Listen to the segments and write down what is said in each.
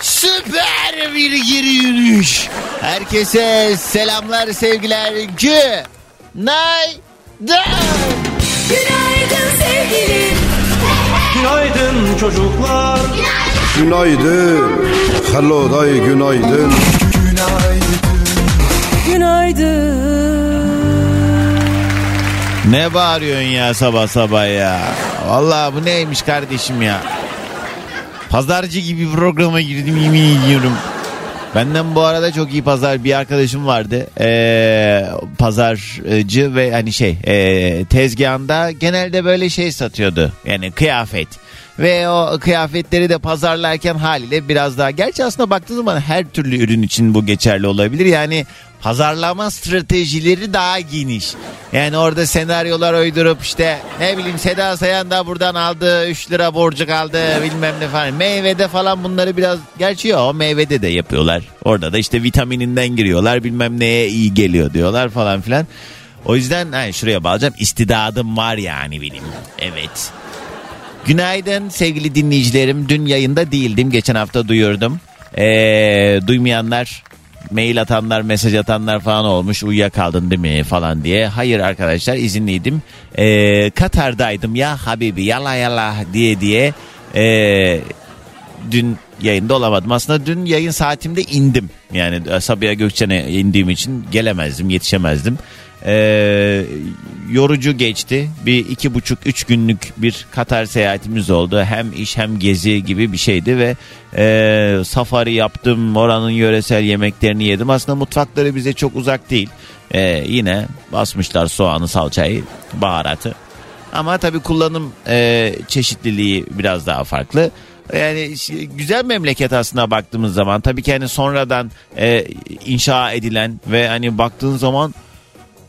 süper bir geri yürüyüş. Herkese selamlar sevgiler. Günaydın. Günaydın sevgilim. Günaydın çocuklar. Günaydın. Hello day günaydın. Günaydın. Ne bağırıyorsun ya sabah sabah ya? Vallahi bu neymiş kardeşim ya? Pazarcı gibi programa girdim yemin ediyorum. Benden bu arada çok iyi pazar bir arkadaşım vardı. Ee, pazarcı ve hani şey ee, tezgahında genelde böyle şey satıyordu. Yani kıyafet. Ve o kıyafetleri de pazarlarken haliyle biraz daha... Gerçi aslında baktığınız zaman her türlü ürün için bu geçerli olabilir. Yani pazarlama stratejileri daha geniş. Yani orada senaryolar uydurup işte ne bileyim Seda Sayan da buradan aldı 3 lira borcu kaldı bilmem ne falan. Meyvede falan bunları biraz gerçi o meyvede de yapıyorlar. Orada da işte vitamininden giriyorlar bilmem neye iyi geliyor diyorlar falan filan. O yüzden hani şuraya bağlayacağım istidadım var yani benim. Evet. Günaydın sevgili dinleyicilerim. Dün yayında değildim. Geçen hafta duyurdum. Ee, duymayanlar mail atanlar mesaj atanlar falan olmuş uyuyakaldın değil mi falan diye. Hayır arkadaşlar izinliydim. Ee, Katar'daydım ya Habibi yala yala diye diye. Ee, dün yayında olamadım. Aslında dün yayın saatimde indim. Yani Sabiha Gökçen'e indiğim için gelemezdim yetişemezdim. Ee, yorucu geçti. Bir iki buçuk üç günlük bir Katar seyahatimiz oldu. Hem iş hem gezi gibi bir şeydi ve e, safari yaptım. Oranın yöresel yemeklerini yedim. Aslında mutfakları bize çok uzak değil. Ee, yine basmışlar soğanı, salçayı, baharatı. Ama tabii kullanım e, çeşitliliği biraz daha farklı. Yani güzel memleket aslında baktığımız zaman. Tabii ki hani sonradan e, inşa edilen ve hani baktığın zaman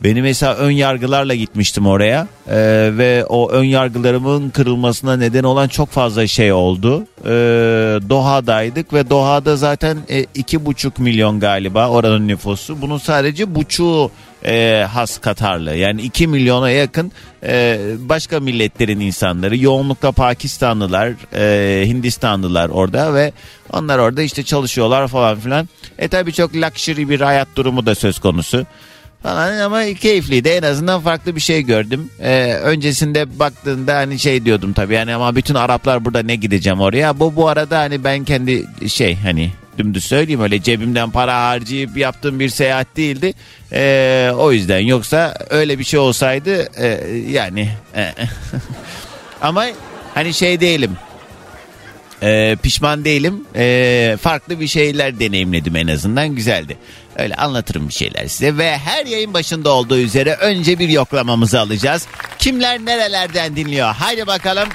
benim mesela ön yargılarla gitmiştim oraya Ee, ve o ön yargılarımın kırılmasına neden olan çok fazla şey oldu. Ee, Doha'daydık ve Doha'da zaten e, iki buçuk milyon galiba oranın nüfusu. Bunun sadece buçuğu e, has Katarlı yani 2 milyona yakın e, başka milletlerin insanları yoğunlukla Pakistanlılar e, Hindistanlılar orada ve onlar orada işte çalışıyorlar falan filan. E tabi çok luxury bir hayat durumu da söz konusu falan ama keyifliydi en azından farklı bir şey gördüm. Ee, öncesinde baktığında hani şey diyordum tabii yani ama bütün Araplar burada ne gideceğim oraya. Bu bu arada hani ben kendi şey hani dümdüz söyleyeyim öyle cebimden para harcayıp yaptığım bir seyahat değildi. Ee, o yüzden yoksa öyle bir şey olsaydı e, yani e, ama hani şey değilim ee, pişman değilim. Ee, farklı bir şeyler deneyimledim en azından. Güzeldi. Öyle anlatırım bir şeyler size. Ve her yayın başında olduğu üzere önce bir yoklamamızı alacağız. Kimler nerelerden dinliyor? Haydi bakalım.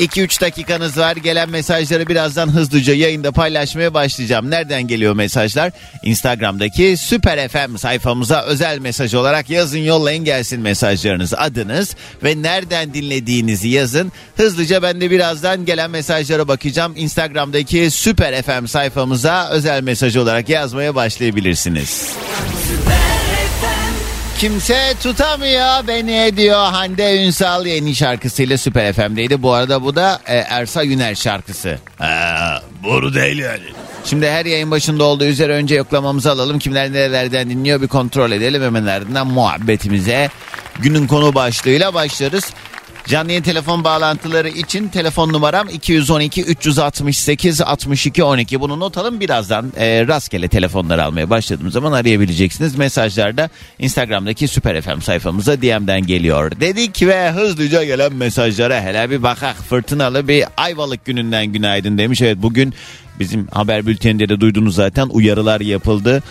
2-3 dakikanız var. Gelen mesajları birazdan hızlıca yayında paylaşmaya başlayacağım. Nereden geliyor mesajlar? Instagram'daki Süper FM sayfamıza özel mesaj olarak yazın yollayın gelsin mesajlarınız. Adınız ve nereden dinlediğinizi yazın. Hızlıca ben de birazdan gelen mesajlara bakacağım. Instagram'daki Süper FM sayfamıza özel mesaj olarak yazmaya başlayabilirsiniz. Kimse tutamıyor beni diyor Hande Ünsal yeni şarkısıyla Süper FM'deydi. Bu arada bu da e, Ersa Yüner şarkısı. Ha, boru değil yani. Şimdi her yayın başında olduğu üzere önce yoklamamızı alalım. Kimler nerelerden dinliyor bir kontrol edelim. Hemen ardından muhabbetimize günün konu başlığıyla başlarız. Canlı yayın telefon bağlantıları için telefon numaram 212 368 62 12. Bunu not alın birazdan e, rastgele telefonları almaya başladığım zaman arayabileceksiniz. Mesajlarda Instagram'daki Süper FM sayfamıza DM'den geliyor. Dedik ve hızlıca gelen mesajlara hele bir bakak fırtınalı bir Ayvalık gününden günaydın demiş. Evet bugün bizim haber bülteninde de duydunuz zaten uyarılar yapıldı.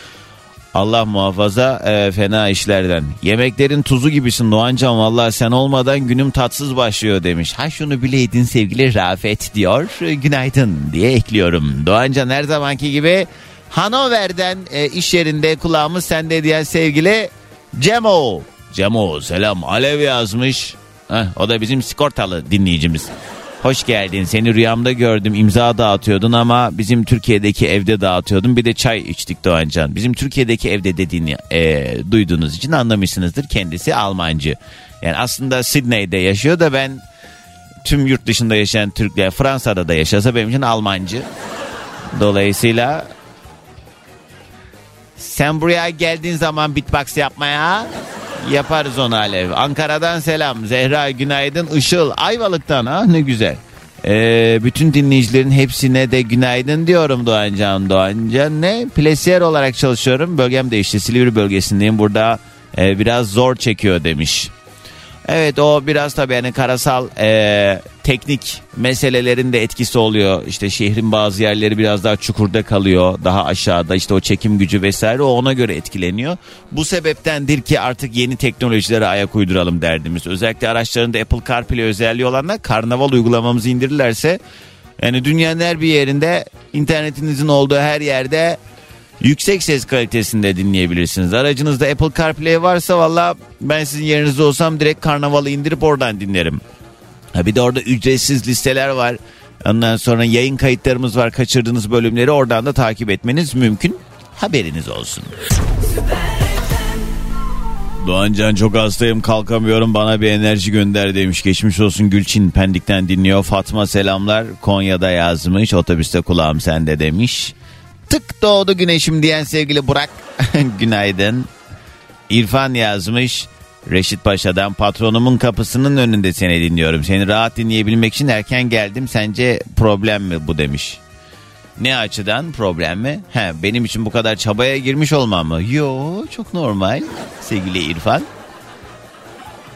Allah muhafaza e, fena işlerden. Yemeklerin tuzu gibisin Doğancan vallahi sen olmadan günüm tatsız başlıyor demiş. Ha şunu bileydin sevgili Rafet diyor. E, Günaydın diye ekliyorum. Doğancan her zamanki gibi Hanover'den e, iş yerinde kulağımız sende diyen sevgili Cemo. Cemo selam Alev yazmış. Heh, o da bizim sigortalı dinleyicimiz. Hoş geldin. Seni rüyamda gördüm. imza dağıtıyordun ama bizim Türkiye'deki evde dağıtıyordun. Bir de çay içtik Doğancan. Bizim Türkiye'deki evde dediğini e, duyduğunuz için anlamışsınızdır. Kendisi Almancı. Yani aslında Sydney'de yaşıyor da ben tüm yurt dışında yaşayan Türkler Fransa'da da yaşasa benim için Almancı. Dolayısıyla sen buraya geldiğin zaman beatbox yapmaya yaparız onu Alev. Ankara'dan selam. Zehra günaydın. Işıl Ayvalık'tan ha ne güzel. Ee, bütün dinleyicilerin hepsine de günaydın diyorum Doğancan. Doğancan ne? Plesiyer olarak çalışıyorum. Bölgem değişti. Silivri bölgesindeyim. Burada e, biraz zor çekiyor demiş. Evet o biraz tabii yani karasal e, teknik meselelerin de etkisi oluyor. İşte şehrin bazı yerleri biraz daha çukurda kalıyor. Daha aşağıda işte o çekim gücü vesaire o ona göre etkileniyor. Bu sebeptendir ki artık yeni teknolojilere ayak uyduralım derdimiz. Özellikle araçlarında Apple CarPlay özelliği olanlar karnaval uygulamamızı indirirlerse yani dünyanın her bir yerinde internetinizin olduğu her yerde yüksek ses kalitesinde dinleyebilirsiniz. Aracınızda Apple CarPlay varsa valla ben sizin yerinizde olsam direkt karnavalı indirip oradan dinlerim. Ha bir de orada ücretsiz listeler var. Ondan sonra yayın kayıtlarımız var. Kaçırdığınız bölümleri oradan da takip etmeniz mümkün. Haberiniz olsun. Doğancan çok hastayım kalkamıyorum bana bir enerji gönder demiş. Geçmiş olsun Gülçin Pendik'ten dinliyor. Fatma selamlar Konya'da yazmış. Otobüste kulağım sende demiş. Tık doğdu güneşim diyen sevgili Burak. Günaydın. İrfan yazmış. Reşit Paşa'dan patronumun kapısının önünde seni dinliyorum. Seni rahat dinleyebilmek için erken geldim. Sence problem mi bu demiş. Ne açıdan problem mi? He, benim için bu kadar çabaya girmiş olmam mı? Yo çok normal sevgili İrfan.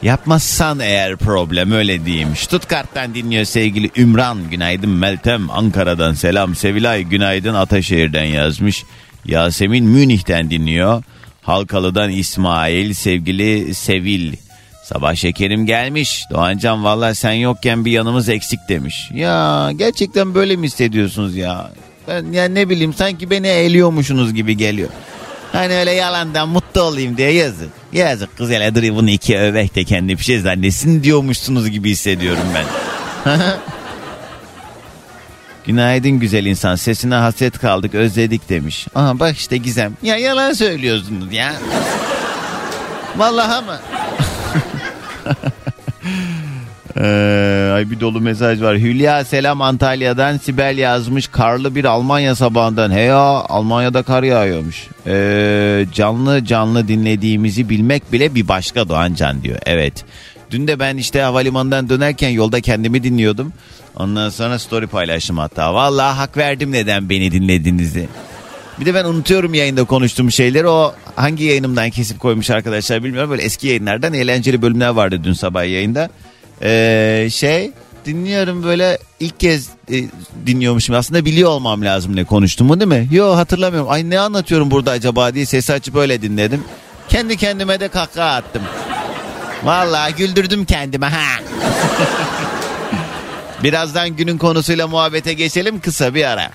Yapmazsan eğer problem öyle diyeyim. Stuttgart'tan dinliyor sevgili Ümran. Günaydın Meltem. Ankara'dan selam. Sevilay günaydın Ataşehir'den yazmış. Yasemin Münih'ten dinliyor. Halkalı'dan İsmail sevgili Sevil. Sabah şekerim gelmiş. Doğancan valla sen yokken bir yanımız eksik demiş. Ya gerçekten böyle mi hissediyorsunuz ya? Ben yani ne bileyim sanki beni eğliyormuşsunuz gibi geliyor. Hani öyle yalandan mutlu olayım diye yazık. Yazık kız hele dur bunu iki övek de kendi bir şey zannetsin diyormuşsunuz gibi hissediyorum ben. Günaydın güzel insan sesine hasret kaldık özledik demiş. Aha bak işte Gizem. Ya yalan söylüyorsunuz ya. Vallahi mı? Ee, ay bir dolu mesaj var. Hülya selam Antalya'dan Sibel yazmış. Karlı bir Almanya sabahından. He ya Almanya'da kar yağıyormuş. Ee, canlı canlı dinlediğimizi bilmek bile bir başka Doğan Can diyor. Evet. Dün de ben işte havalimanından dönerken yolda kendimi dinliyordum. Ondan sonra story paylaştım hatta. Vallahi hak verdim neden beni dinlediğinizi. Bir de ben unutuyorum yayında konuştuğum şeyleri. O hangi yayınımdan kesip koymuş arkadaşlar bilmiyorum. Böyle eski yayınlardan eğlenceli bölümler vardı dün sabah yayında. Ee, şey dinliyorum böyle ilk kez e, dinliyormuşum. Aslında biliyor olmam lazım ne konuştuğumu değil mi? Yo hatırlamıyorum. Ay ne anlatıyorum burada acaba diye sesi açıp öyle dinledim. Kendi kendime de kahkaha attım. Vallahi güldürdüm kendime ha. Birazdan günün konusuyla muhabbete geçelim kısa bir ara.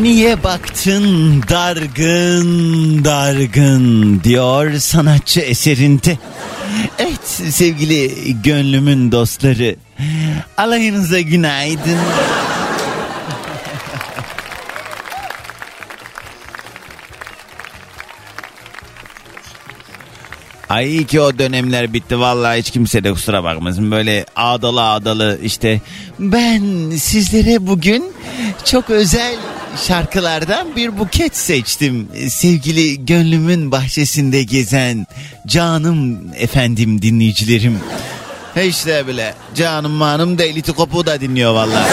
Niye baktın dargın dargın diyor sanatçı eserinde. Evet sevgili gönlümün dostları alayınıza günaydın. Ay iyi ki o dönemler bitti vallahi hiç kimse de kusura bakmasın. Böyle ağdalı ağdalı işte ben sizlere bugün çok özel şarkılardan bir buket seçtim. Sevgili gönlümün bahçesinde gezen canım efendim dinleyicilerim. He işte bile canım manım da eliti kopuğu da dinliyor vallahi.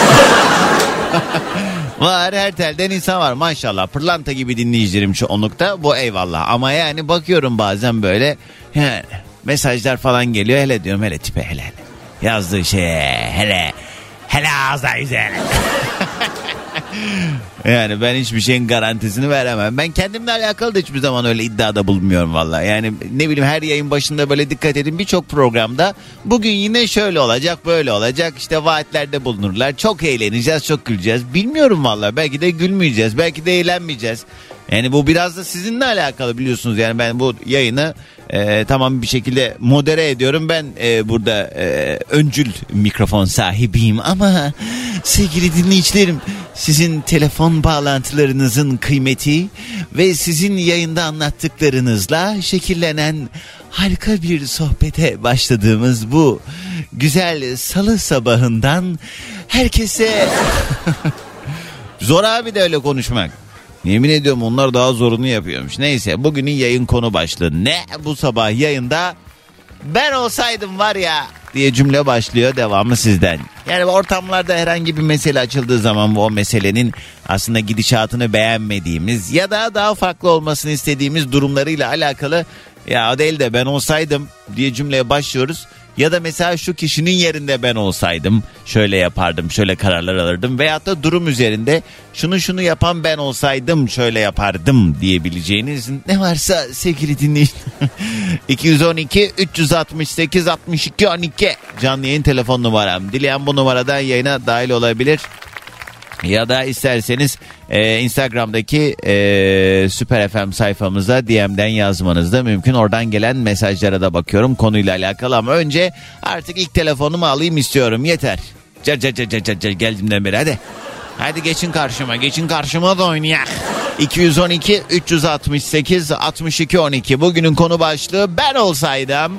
var her telden insan var. Maşallah pırlanta gibi dinleyicilerim şu onlukta. Bu eyvallah. Ama yani bakıyorum bazen böyle he, mesajlar falan geliyor. Hele diyorum hele tipe hele hele. Yazdığı şey hele. Hele ağza güzel Yani ben hiçbir şeyin garantisini veremem. Ben kendimle alakalı da hiçbir zaman öyle iddiada bulunmuyorum valla. Yani ne bileyim her yayın başında böyle dikkat edin birçok programda bugün yine şöyle olacak böyle olacak işte vaatlerde bulunurlar. Çok eğleneceğiz çok güleceğiz. Bilmiyorum valla belki de gülmeyeceğiz belki de eğlenmeyeceğiz. Yani bu biraz da sizinle alakalı biliyorsunuz yani ben bu yayını e, tamam bir şekilde modere ediyorum. Ben e, burada e, öncül mikrofon sahibiyim ama sevgili dinleyicilerim sizin telefon bağlantılarınızın kıymeti ve sizin yayında anlattıklarınızla şekillenen harika bir sohbete başladığımız bu güzel salı sabahından herkese zor abi de öyle konuşmak. Yemin ediyorum onlar daha zorunu yapıyormuş. Neyse bugünün yayın konu başlığı ne bu sabah yayında ben olsaydım var ya diye cümle başlıyor devamı sizden. Yani ortamlarda herhangi bir mesele açıldığı zaman bu o meselenin aslında gidişatını beğenmediğimiz ya da daha farklı olmasını istediğimiz durumlarıyla alakalı ya değil de ben olsaydım diye cümleye başlıyoruz. Ya da mesela şu kişinin yerinde ben olsaydım şöyle yapardım şöyle kararlar alırdım. Veyahut da durum üzerinde şunu şunu yapan ben olsaydım şöyle yapardım diyebileceğiniz ne varsa sevgili dinleyin 212 368 62 12 canlı yayın telefon numaram. Dileyen bu numaradan yayına dahil olabilir. Ya da isterseniz e, Instagram'daki e, Süper FM sayfamıza DM'den yazmanız da mümkün. Oradan gelen mesajlara da bakıyorum konuyla alakalı ama önce artık ilk telefonumu alayım istiyorum. Yeter. Car car car car car, geldiğimden beri hadi. Hadi geçin karşıma geçin karşıma da oynayak. 212 368 62 12 bugünün konu başlığı ben olsaydım.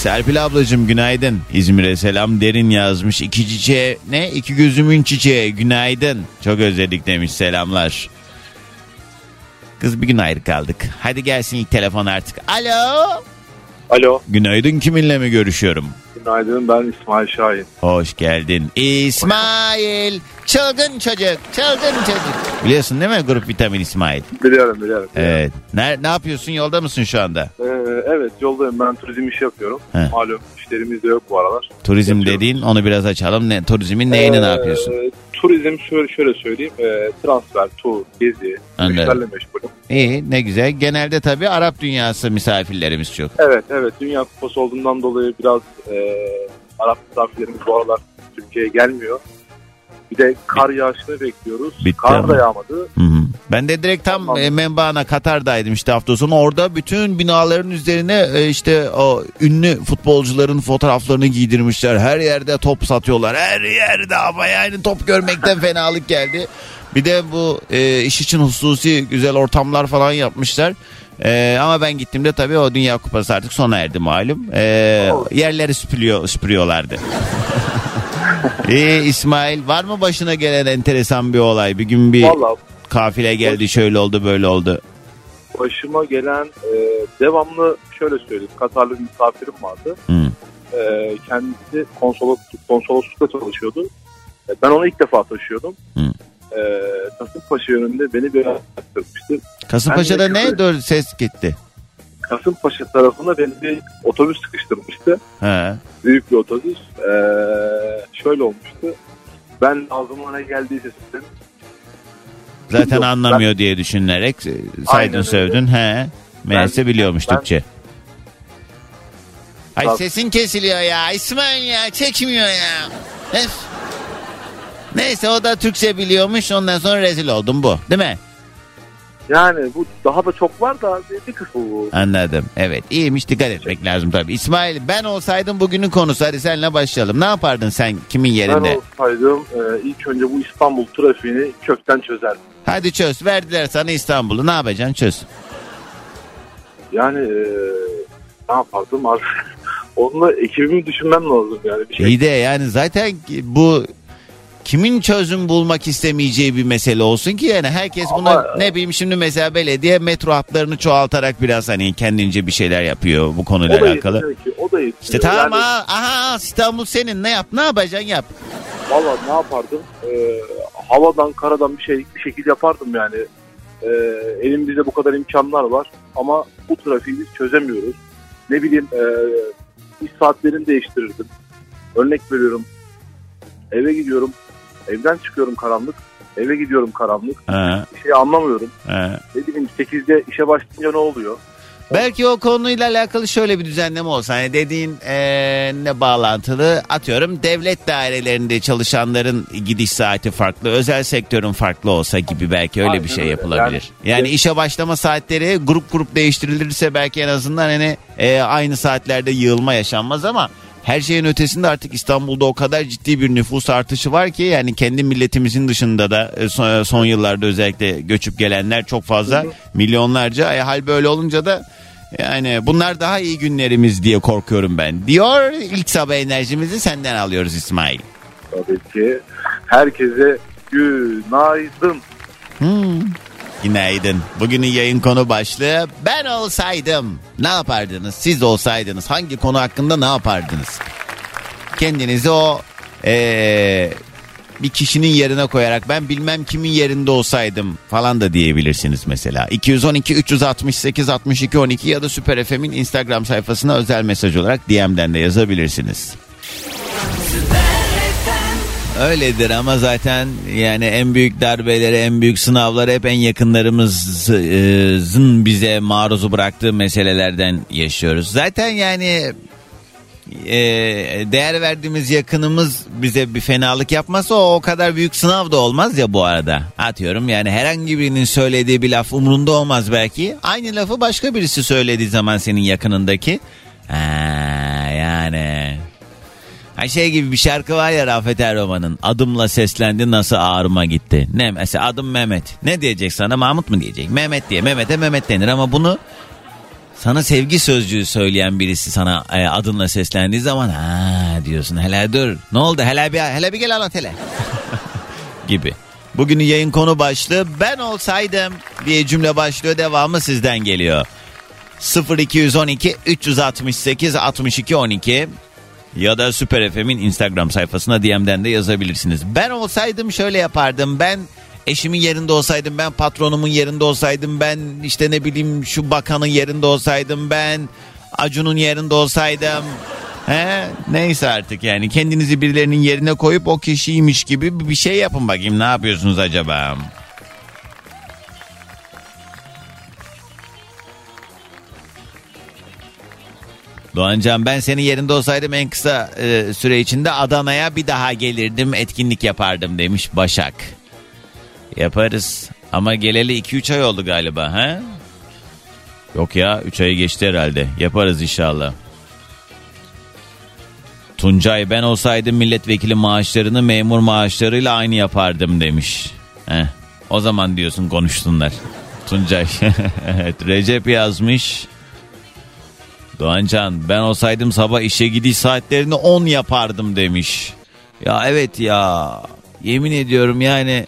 Serpil ablacığım günaydın. İzmir'e selam derin yazmış. İki çiçeğe ne? İki gözümün çiçeği günaydın. Çok özledik demiş selamlar. Kız bir gün ayrı kaldık. Hadi gelsin ilk telefon artık. Alo. Alo, Günaydın kiminle mi görüşüyorum? günaydın ben İsmail Şahin. Hoş geldin. İsmail. Çılgın çocuk. Çılgın çocuk. Biliyorsun değil mi grup vitamin İsmail? Biliyorum biliyorum. Evet. Ne, ne yapıyorsun yolda mısın şu anda? Ee, evet yoldayım ben turizm işi yapıyorum. He. Malum işlerimiz de yok bu aralar. Turizm Yapıyorum. dediğin onu biraz açalım. Ne, turizmin neyini Ee, ne yapıyorsun? Turizm şöyle, şöyle söyleyeyim. Ee, transfer, tur, gezi, Anladım. bu işlerle meşgulüm. İyi ne güzel. Genelde tabii Arap dünyası misafirlerimiz çok. Evet evet Dünya Kupası olduğundan dolayı biraz e, Arap misafirlerimiz bu aralar Türkiye'ye gelmiyor. Bir de kar yağışını bekliyoruz. Bitti kar ama. da yağmadı. Hı hı. Ben de direkt tam Tamam. e, Membana Katar'daydım işte hafta sonu. Orada bütün binaların üzerine e, işte o ünlü futbolcuların fotoğraflarını giydirmişler. Her yerde top satıyorlar. Her yerde ama yani top görmekten fenalık geldi. Bir de bu e, iş için hususi güzel ortamlar falan yapmışlar. E, ama ben gittiğimde tabii o Dünya Kupası artık sona erdi malum. E, yerleri süpürüyor, süpürüyorlardı. İyi İsmail var mı başına gelen enteresan bir olay? Bir gün bir Valla kafile geldi şöyle oldu böyle oldu. başıma gelen e, devamlı şöyle söyleyeyim. Katarlı bir misafirim vardı. Hı. E, kendisi konsolos, konsoloslukta çalışıyordu. E, ben onu ilk defa taşıyordum. Hı. E, Kasımpaşa yönünde beni bir yaptırmıştı. Kasımpaşa'da ne? Dur ses gitti. Kasımpaşa tarafına beni bir otobüs sıkıştırmıştı. He. Büyük bir otobüs. E, şöyle olmuştu. Ben ağzıma ne geldiyse söyledim. Zaten Yok, anlamıyor diye düşünerek e, Aynen saydın sövdün. He. Meğerse biliyormuş ben- Türkçe. Ay Bak- sesin kesiliyor ya. İsmail ya çekmiyor ya. Neyse o da Türkçe biliyormuş ondan sonra rezil oldum bu. Değil mi? Yani bu daha da çok var da bir, kısmı bu. Anladım. Evet iyiymiş dikkat etmek lazım tabii. İsmail ben olsaydım bugünün konusu hadi seninle başlayalım. Ne yapardın sen kimin yerinde? Ben olsaydım e, ilk önce bu İstanbul trafiğini kökten çözerdim. Hadi çöz. Verdiler sana İstanbul'u. Ne yapacaksın? Çöz. Yani e, ne yapardım artık? Onunla ekibimi düşünmem lazım yani. Bir şey. İyi de yani zaten bu kimin çözüm bulmak istemeyeceği bir mesele olsun ki yani herkes buna Ama- ne bileyim şimdi mesela belediye metro hatlarını çoğaltarak biraz hani kendince bir şeyler yapıyor bu o konuyla da alakalı. ki. O da. İşte tamam Yani, ha, aha İstanbul senin ne yap ne yapacaksın yap. Valla ne yapardım? E, havadan karadan bir şey bir şekilde yapardım yani. E, elimizde bu kadar imkanlar var ama bu trafiği biz çözemiyoruz. Ne bileyim e, iş saatlerini değiştirirdim. Örnek veriyorum. eve gidiyorum. Evden çıkıyorum karanlık. Eve gidiyorum karanlık. Ha, Bir şey anlamıyorum. ha. Ne bileyim 8'de işe başlayınca ne oluyor? Belki o konuyla alakalı şöyle bir düzenleme olsa. Hani dediğin ne bağlantılı atıyorum devlet dairelerinde çalışanların gidiş saati farklı, özel sektörün farklı olsa gibi belki öyle Aynen bir şey öyle. yapılabilir. Yani, Yani- işe başlama saatleri grup grup değiştirilirse belki en azından hani eee, aynı saatlerde yığılma yaşanmaz ama her şeyin ötesinde artık İstanbul'da o kadar ciddi bir nüfus artışı var ki yani kendi milletimizin dışında da e, son, son yıllarda özellikle göçüp gelenler çok fazla milyonlarca. E, hal böyle olunca da yani bunlar daha iyi günlerimiz diye korkuyorum ben. Diyor ilk sabah enerjimizi senden alıyoruz İsmail. Tabii ki herkese günaydın. Günaydın. Bugünün yayın konu başlığı ben olsaydım ne yapardınız? Siz olsaydınız hangi konu hakkında ne yapardınız? Kendinizi o eee, bir kişinin yerine koyarak ben bilmem kimin yerinde olsaydım falan da diyebilirsiniz mesela. 212 368 62 12 ya da Süper FM'in Instagram sayfasına özel mesaj olarak DM'den de yazabilirsiniz. Öyledir ama zaten yani en büyük darbeleri, en büyük sınavları hep en yakınlarımızın bize maruzu bıraktığı meselelerden yaşıyoruz. Zaten yani e, değer verdiğimiz yakınımız bize bir fenalık yapmasa o, o kadar büyük sınav da olmaz ya bu arada. Atıyorum yani herhangi birinin söylediği bir laf umrunda olmaz belki. Aynı lafı başka birisi söylediği zaman senin yakınındaki. Ha, yani Ha şey gibi bir şarkı var ya Rafet Erroman'ın adımla seslendi nasıl ağrıma gitti. Ne mesela adım Mehmet. Ne diyecek sana Mahmut mu diyecek? Mehmet diye. Mehmet'e Mehmet denir ama bunu sana sevgi sözcüğü söyleyen birisi sana e, adınla seslendiği zaman ha diyorsun hele dur. Ne oldu hele bir hele bir gel anlat hele. gibi. Bugünün yayın konu başlığı ben olsaydım diye cümle başlıyor devamı sizden geliyor. 0212 368 62 12 ya da Süper FM'in Instagram sayfasına DM'den de yazabilirsiniz. Ben olsaydım şöyle yapardım. Ben eşimin yerinde olsaydım, ben patronumun yerinde olsaydım, ben işte ne bileyim şu bakanın yerinde olsaydım, ben Acun'un yerinde olsaydım. He, neyse artık yani kendinizi birilerinin yerine koyup o kişiymiş gibi bir şey yapın bakayım ne yapıyorsunuz acaba? Doğancan ben senin yerinde olsaydım en kısa e, süre içinde Adana'ya bir daha gelirdim etkinlik yapardım demiş Başak. Yaparız ama geleli 2-3 ay oldu galiba ha? Yok ya 3 ayı geçti herhalde yaparız inşallah. Tuncay ben olsaydım milletvekili maaşlarını memur maaşlarıyla aynı yapardım demiş. Heh, o zaman diyorsun konuşsunlar. Tuncay. Recep yazmış. Doğancan ben olsaydım sabah işe gidiş saatlerini 10 yapardım demiş. Ya evet ya yemin ediyorum yani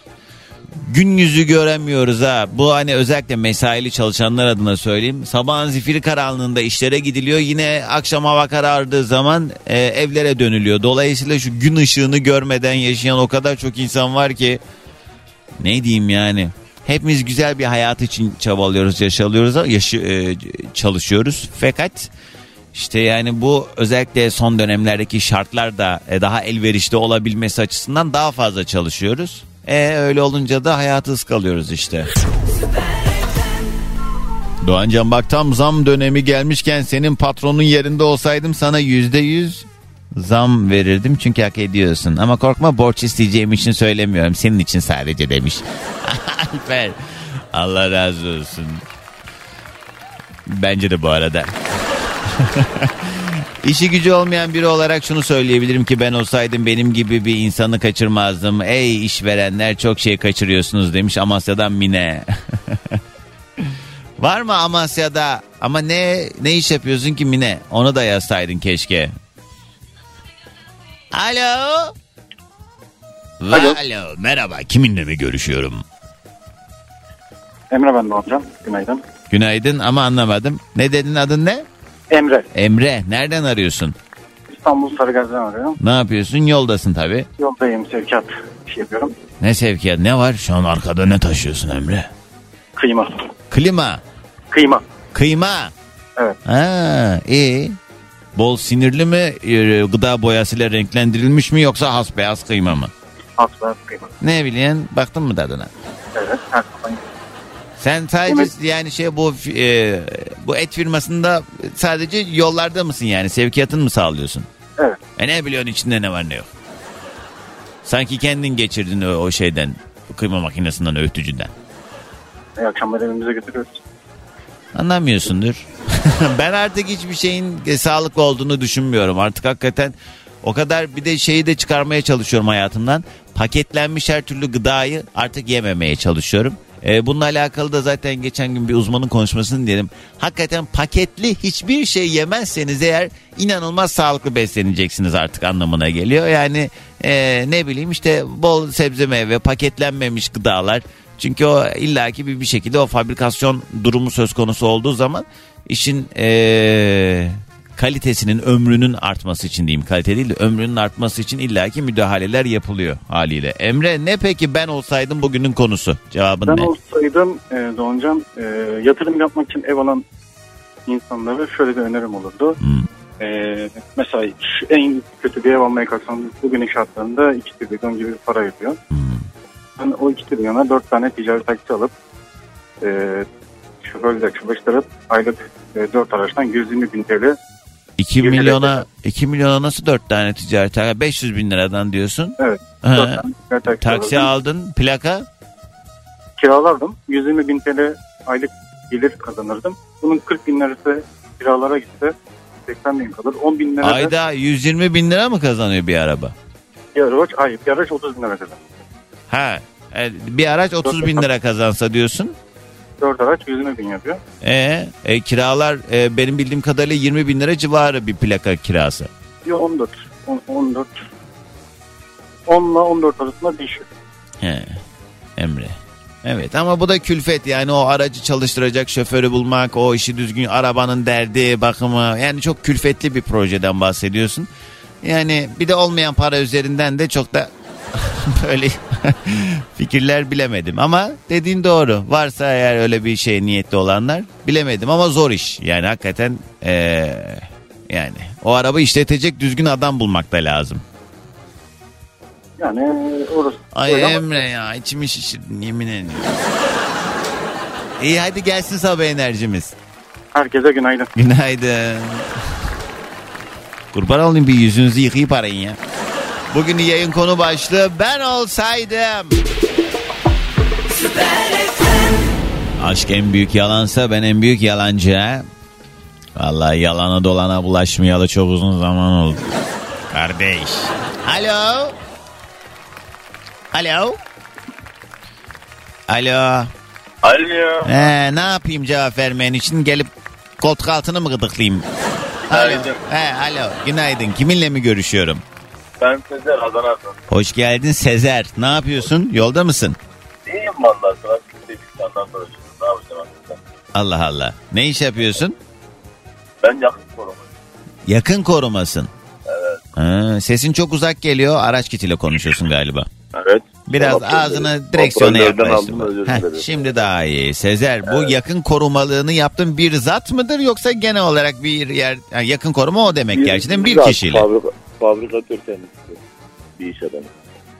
gün yüzü göremiyoruz ha. Bu hani özellikle mesaili çalışanlar adına söyleyeyim. Sabahın zifiri karanlığında işlere gidiliyor. Yine akşam hava karardığı zaman e, evlere dönülüyor. Dolayısıyla şu gün ışığını görmeden yaşayan o kadar çok insan var ki ne diyeyim yani. Hepimiz güzel bir hayat için çabalıyoruz, yaşalıyoruz, yaşı, e, çalışıyoruz. Fakat işte yani bu özellikle son dönemlerdeki şartlar da e, daha elverişli olabilmesi açısından daha fazla çalışıyoruz. E öyle olunca da hayatı ıskalıyoruz işte. Doğancan bak tam zam dönemi gelmişken senin patronun yerinde olsaydım sana yüzde yüz zam verirdim çünkü hak ediyorsun. Ama korkma borç isteyeceğim için söylemiyorum. Senin için sadece demiş. Alper Allah razı olsun. Bence de bu arada. İşi gücü olmayan biri olarak şunu söyleyebilirim ki ben olsaydım benim gibi bir insanı kaçırmazdım. Ey işverenler çok şey kaçırıyorsunuz demiş Amasya'dan Mine. Var mı Amasya'da ama ne ne iş yapıyorsun ki Mine? Onu da yazsaydın keşke. Alo. Alo. Alo. Merhaba. Kiminle mi görüşüyorum? Emre ben de hocam. Günaydın. Günaydın ama anlamadım. Ne dedin adın ne? Emre. Emre. Nereden arıyorsun? İstanbul Sarıgaz'dan arıyorum. Ne yapıyorsun? Yoldasın tabii. Yoldayım sevkiyat iş yapıyorum. Ne sevkiyat ne var? Şu an arkada ne taşıyorsun Emre? Kıyma. Klima. Kıyma. Kıyma. Evet. Ha, iyi. Bol sinirli mi e, gıda boyasıyla renklendirilmiş mi yoksa hasbeyaz kıyma mı? Asla kıyma. Ne bileyim baktın mı tadına? Evet. Her zaman Sen sadece yani şey bu e, bu et firmasında sadece yollarda mısın yani sevkiyatını mı sağlıyorsun? Evet. E ne biliyorsun içinde ne var ne yok? Sanki kendin geçirdin o, o şeyden kıyma makinesinden öğütücüden. e, akşamlar evimize götürüyoruz. Anlamıyorsundur. ben artık hiçbir şeyin e, sağlıklı olduğunu düşünmüyorum. Artık hakikaten o kadar bir de şeyi de çıkarmaya çalışıyorum hayatımdan. Paketlenmiş her türlü gıdayı artık yememeye çalışıyorum. Ee, bununla alakalı da zaten geçen gün bir uzmanın konuşmasını diyelim. Hakikaten paketli hiçbir şey yemezseniz eğer inanılmaz sağlıklı besleneceksiniz artık anlamına geliyor. Yani e, ne bileyim işte bol sebze meyve paketlenmemiş gıdalar. Çünkü o illaki bir, bir şekilde o fabrikasyon durumu söz konusu olduğu zaman işin e, kalitesinin ömrünün artması için diyeyim kalite değil de ömrünün artması için illaki müdahaleler yapılıyor haliyle. Emre ne peki ben olsaydım bugünün konusu cevabın Ben ne? olsaydım e, Doğancan e, yatırım yapmak için ev alan insanlara şöyle bir önerim olurdu. Hmm. E, mesela şu en kötü bir ev almaya kalksan bugünün şartlarında 2 trilyon gibi bir para yapıyor. Hmm. Ben o 2 trilyona 4 tane ticari taksi alıp e, şoförle çalıştırıp aylık e, 4 araçtan 120 bin TL 2 Yemin milyona 2 milyona nasıl 4 tane ticaret taksi 500 bin liradan diyorsun. Evet. Ha, 4 tane ticari taksi taksi aldın plaka kiralardım. 120 bin TL aylık gelir kazanırdım. Bunun 40 bin lirası kiralara gitse 80 bin kalır. 10 bin lira da ayda 120 bin lira mı kazanıyor bir araba? bir araç, hayır bir araç 30 bin lira kazanır. Ha e, bir araç 30 bin lira kazansa diyorsun. 4 araç 120 bin yapıyor. E, e, kiralar e, benim bildiğim kadarıyla 20 bin lira civarı bir plaka kirası. Diyor 14. on- 14. 10 ile 14 arasında değişiyor. He, Emre. Evet ama bu da külfet yani o aracı çalıştıracak şoförü bulmak, o işi düzgün arabanın derdi, bakımı yani çok külfetli bir projeden bahsediyorsun. Yani bir de olmayan para üzerinden de çok da böyle fikirler bilemedim ama dediğin doğru. Varsa eğer öyle bir şey niyetli olanlar bilemedim ama zor iş. Yani hakikaten eee, yani o araba işletecek düzgün adam bulmak da lazım. Yani orası. Ay öyle ama Emre ya içimi şişirdin yemin ediyorum. İyi hadi gelsin sabah enerjimiz. Herkese günaydın. Günaydın. Kurban olayım bir yüzünüzü yıkayıp arayın ya. Bugün yayın konu başlığı ben olsaydım. Aşk en büyük yalansa ben en büyük yalancı ha. Vallahi yalana dolana bulaşmayalı çok uzun zaman oldu. Kardeş. Alo. Alo. Alo. Alo. He, ne yapayım cevap vermeyen için gelip koltuk altını mı gıdıklayayım? Alo. He, alo. Günaydın. Kiminle mi görüşüyorum? Ben Sezer Adana'dan. Hoş geldin Sezer. Ne yapıyorsun? Yolda mısın? İyiyim valla. Trafikte bir yandan dolaşıyorum. Ne yapacağım aslında? Allah Allah. Ne iş yapıyorsun? Ben yakın koruma. Yakın korumasın. Evet. Ha, sesin çok uzak geliyor. Araç kitiyle konuşuyorsun galiba. Evet. Biraz Hoparlörden- ağzını direksiyona yaklaştır. Heh, şimdi daha iyi. Sezer bu yakın korumalığını yaptığın bir zat mıdır yoksa genel olarak bir yer ha, yakın koruma o demek gerçekten bir Zat, kişiyle. Fabrika, fabrikatör kendisi. Bir iş adamı.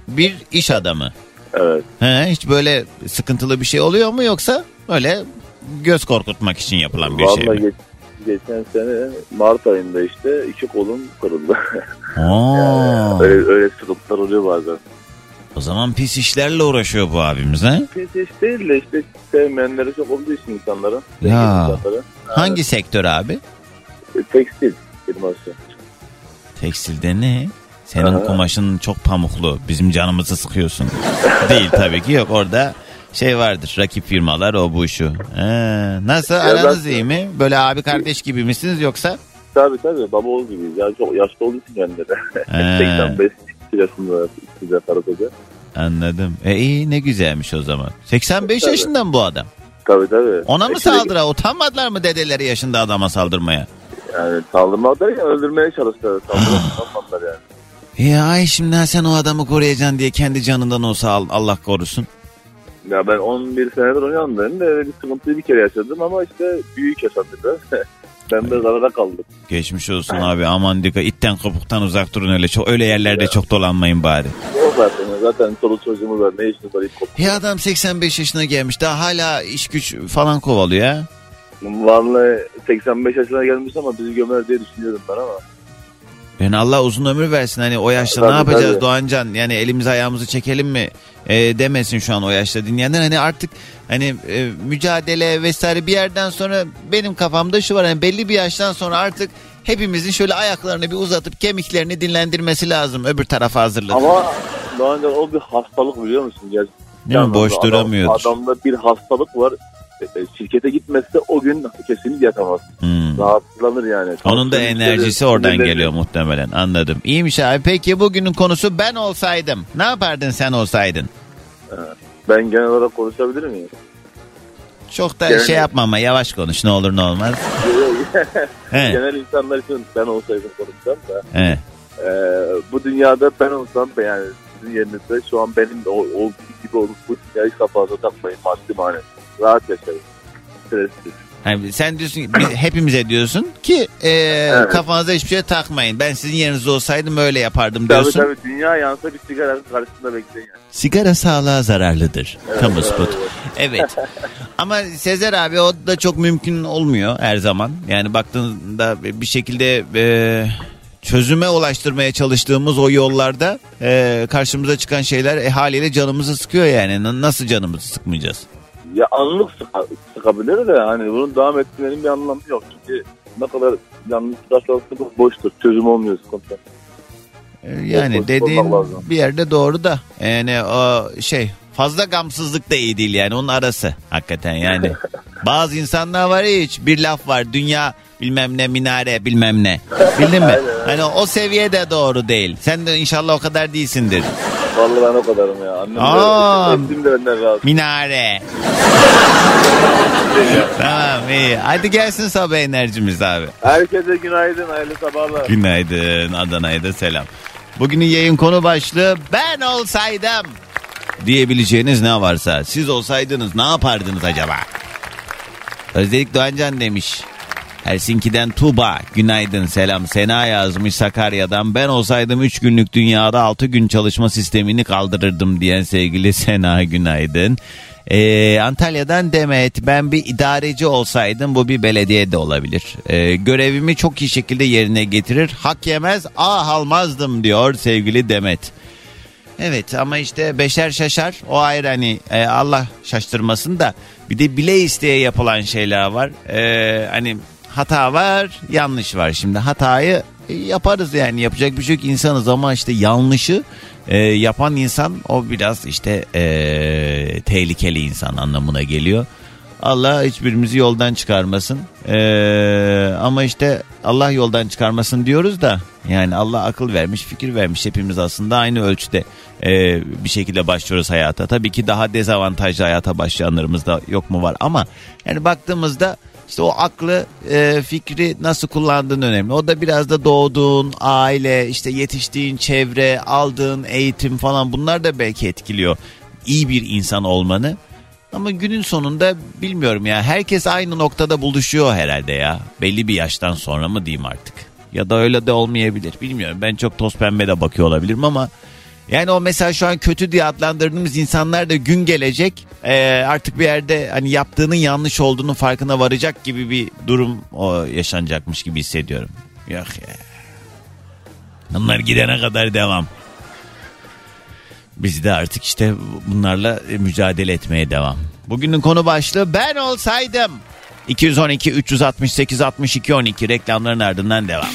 Bir iş adamı. Evet. He, hiç böyle sıkıntılı bir şey oluyor mu yoksa öyle göz korkutmak için yapılan bir şey Valla mi? geç, geçen sene Mart ayında işte iki kolum kırıldı. Oo, öyle, öyle sıkıntılar oluyor bazen. o zaman pis işlerle uğraşıyor bu abimiz ha? Pis iş değil de işte sevmeyenleri çok olduğu için insanlara. Ya. insanlara. Hangi sektör abi? E, Tekstil firması. Tekstilde ne? Senin Aha. kumaşın çok pamuklu. Bizim canımızı sıkıyorsun. Değil tabii ki yok. Orada şey vardır. Rakip firmalar o bu şu. He, nasıl? Aranız ben- iyi mi? Böyle abi kardeş gibi misiniz yoksa? Tabii tabii baba oğul gibiyiz. Ya çok yaşlı olduğu için kendileri. He. 85 yaşında karı koca. Anladım. E iyi ne güzelmiş o zaman. 85 Tabii. yaşında mı bu adam? Tabii tabii. Ona mı de- saldıra? Utanmadılar mı dedeleri yaşında adama saldırmaya? Yani saldırmadılar ya öldürmeye çalıştılar. Saldırmadılar yani. Ya ay şimdi sen o adamı koruyacaksın diye kendi canından olsa al- Allah korusun. Ya ben 11 senedir onun yanındayım da öyle bir sıkıntıyı bir kere yaşadım ama işte büyük yaşadım biraz. Ben de zarara kaldım. Geçmiş olsun abi aman dikkat itten kopuktan uzak durun öyle çok öyle yerlerde çok dolanmayın bari. O zaten. Zaten çoluk çocuğumuz var. Ne işiniz var? ilk kop- Ya adam 85 yaşına gelmiş daha hala iş güç falan kovalıyor ya. Vallahi 85 yaşına gelmiş ama bizi gömer diye düşünüyorum ben ama. Yani Allah uzun ömür versin hani o yaşta Tabii, ne yapacağız tabii. Doğancan yani elimizi ayağımızı çekelim mi e, demesin şu an o yaşta dinleyenler hani artık hani e, mücadele vesaire bir yerden sonra benim kafamda şu var hani belli bir yaştan sonra artık hepimizin şöyle ayaklarını bir uzatıp kemiklerini dinlendirmesi lazım öbür tarafa hazırlık. Ama önce o bir hastalık biliyor musun? Gerçekten Değil mi? Boş adam- duramıyordur. Adamda bir hastalık var. E, Şirkete gitmezse o gün kesinlikle yatamaz. Hmm. Rahatsızlanır yani. Onun da enerjisi oradan geliyor muhtemelen anladım. İyiymiş abi peki bugünün konusu ben olsaydım ne yapardın sen olsaydın? Ben genel olarak konuşabilir miyim? Çok da Genel- şey yapma ama yavaş konuş ne olur ne olmaz. Genel insanlar için ben olsaydım konuşsam da. he. e, bu dünyada ben olsam yani sizin yerinizde şu an benim de o- olduğu gibi olup bu dünyayı kafanıza takmayın maddi manevi. Rahat yaşayın. Stressiz. Yani sen diyorsun ki biz hepimize diyorsun ki e, kafanıza hiçbir şey takmayın. Ben sizin yerinizde olsaydım öyle yapardım Tabii diyorsun. tabii dünya yansa bir sigaranın karşısında bekleyin yani. Sigara sağlığa zararlıdır. Kamu spotu. Evet. Ama Sezer abi o da çok mümkün olmuyor her zaman. Yani baktığında bir şekilde e, çözüme ulaştırmaya çalıştığımız o yollarda e, karşımıza çıkan şeyler e, haliyle canımızı sıkıyor yani. Nasıl canımızı sıkmayacağız? Ya anlık sıka- sıkabilir de hani bunun devam etmenin bir anlamı yok. Çünkü ne kadar yalnız tutarsanız boştur. Çözüm olmuyor sıkıntı. E, Yani Olmak dediğin bir yerde doğru da yani o şey fazla gamsızlık da iyi değil yani onun arası hakikaten yani. Bazı insanlar var ya hiç bir laf var dünya bilmem ne minare bilmem ne. Bildin mi? Hani o seviyede doğru değil. Sen de inşallah o kadar değilsindir. Vallahi ben o kadarım ya. Annem Aa. de, de benden razı. Minare. tamam iyi. Hadi gelsin sabah enerjimiz abi. Herkese günaydın, hayırlı sabahlar. Günaydın Adana'ya da selam. Bugünün yayın konu başlığı ben olsaydım diyebileceğiniz ne varsa siz olsaydınız ne yapardınız acaba? Özdelik Doğancan demiş. Helsinki'den Tuba günaydın selam Sena yazmış Sakarya'dan ben olsaydım 3 günlük dünyada 6 gün çalışma sistemini kaldırırdım diyen sevgili Sena günaydın. Ee, Antalya'dan Demet ben bir idareci olsaydım bu bir belediye de olabilir. Ee, görevimi çok iyi şekilde yerine getirir hak yemez ah almazdım diyor sevgili Demet. Evet ama işte beşer şaşar o ayrı hani e, Allah şaştırmasın da bir de bile isteye yapılan şeyler var. E, hani hata var yanlış var şimdi hatayı e, yaparız yani yapacak bir şey yok insanız ama işte yanlışı e, yapan insan o biraz işte e, tehlikeli insan anlamına geliyor. Allah hiçbirimizi yoldan çıkarmasın. Ee, ama işte Allah yoldan çıkarmasın diyoruz da yani Allah akıl vermiş, fikir vermiş. Hepimiz aslında aynı ölçüde e, bir şekilde başlıyoruz hayata. Tabii ki daha dezavantajlı hayata başlayanlarımız da yok mu var ama yani baktığımızda işte o aklı, e, fikri nasıl kullandığın önemli. O da biraz da doğduğun aile, işte yetiştiğin çevre, aldığın eğitim falan bunlar da belki etkiliyor. iyi bir insan olmanı. Ama günün sonunda bilmiyorum ya herkes aynı noktada buluşuyor herhalde ya. Belli bir yaştan sonra mı diyeyim artık. Ya da öyle de olmayabilir bilmiyorum. Ben çok toz pembe de bakıyor olabilirim ama yani o mesela şu an kötü diye adlandırdığımız insanlar da gün gelecek eee, artık bir yerde hani yaptığının yanlış olduğunu farkına varacak gibi bir durum o yaşanacakmış gibi hissediyorum. Yok ya. Bunlar gidene kadar devam. Biz de artık işte bunlarla mücadele etmeye devam. Bugünün konu başlığı ben olsaydım. 212 368 62 12 reklamların ardından devam.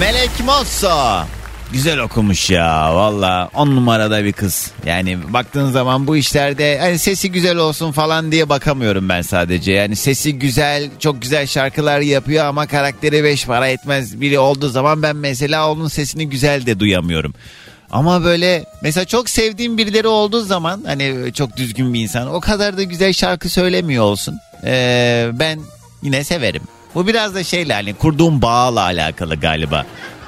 Melek Mosso. Güzel okumuş ya valla on numarada bir kız. Yani baktığın zaman bu işlerde hani sesi güzel olsun falan diye bakamıyorum ben sadece. Yani sesi güzel çok güzel şarkılar yapıyor ama karakteri beş para etmez biri olduğu zaman ben mesela onun sesini güzel de duyamıyorum. Ama böyle mesela çok sevdiğim birileri olduğu zaman hani çok düzgün bir insan o kadar da güzel şarkı söylemiyor olsun. Ee, ben yine severim. Bu biraz da şeyle hani kurduğum bağla alakalı galiba.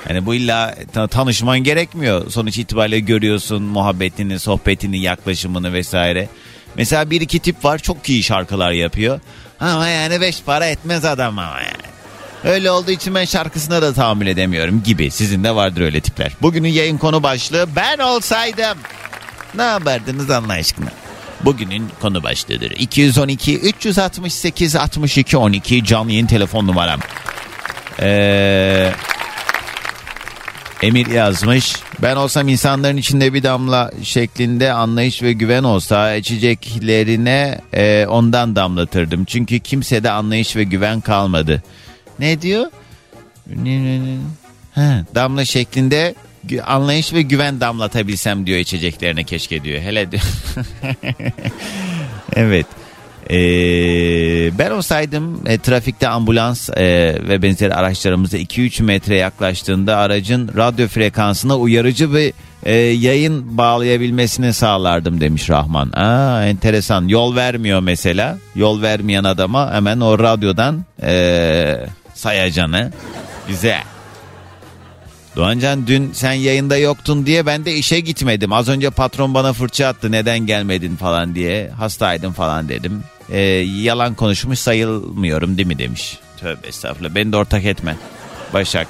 Hani bu illa ta- tanışman gerekmiyor. Sonuç itibariyle görüyorsun muhabbetini, sohbetini, yaklaşımını vesaire. Mesela bir iki tip var çok iyi şarkılar yapıyor. Ama yani beş para etmez adam ama yani. Öyle olduğu için ben şarkısına da tahammül edemiyorum gibi. Sizin de vardır öyle tipler. Bugünün yayın konu başlığı ben olsaydım. Ne yapardınız Allah aşkına? Bugünün konu başlığıdır. 212 368 62 12 canlı yayın telefon numaram. Ee, Emir yazmış. Ben olsam insanların içinde bir damla şeklinde anlayış ve güven olsa içeceklerine e, ondan damlatırdım. Çünkü kimsede anlayış ve güven kalmadı. Ne diyor? Ha, damla şeklinde anlayış ve güven damlatabilsem diyor içeceklerine keşke diyor. Hele diyor. evet. Ee, ben olsaydım e, trafikte ambulans e, ve benzeri araçlarımıza 2-3 metre yaklaştığında aracın radyo frekansına uyarıcı bir e, yayın bağlayabilmesini sağlardım demiş Rahman. Aa, enteresan yol vermiyor mesela yol vermeyen adama hemen o radyodan e, sayacanı güzel. Doğancan dün sen yayında yoktun diye ben de işe gitmedim. Az önce patron bana fırça attı neden gelmedin falan diye. Hastaydım falan dedim. Ee, yalan konuşmuş sayılmıyorum değil mi demiş. Tövbe estağfurullah beni de ortak etme. Başak.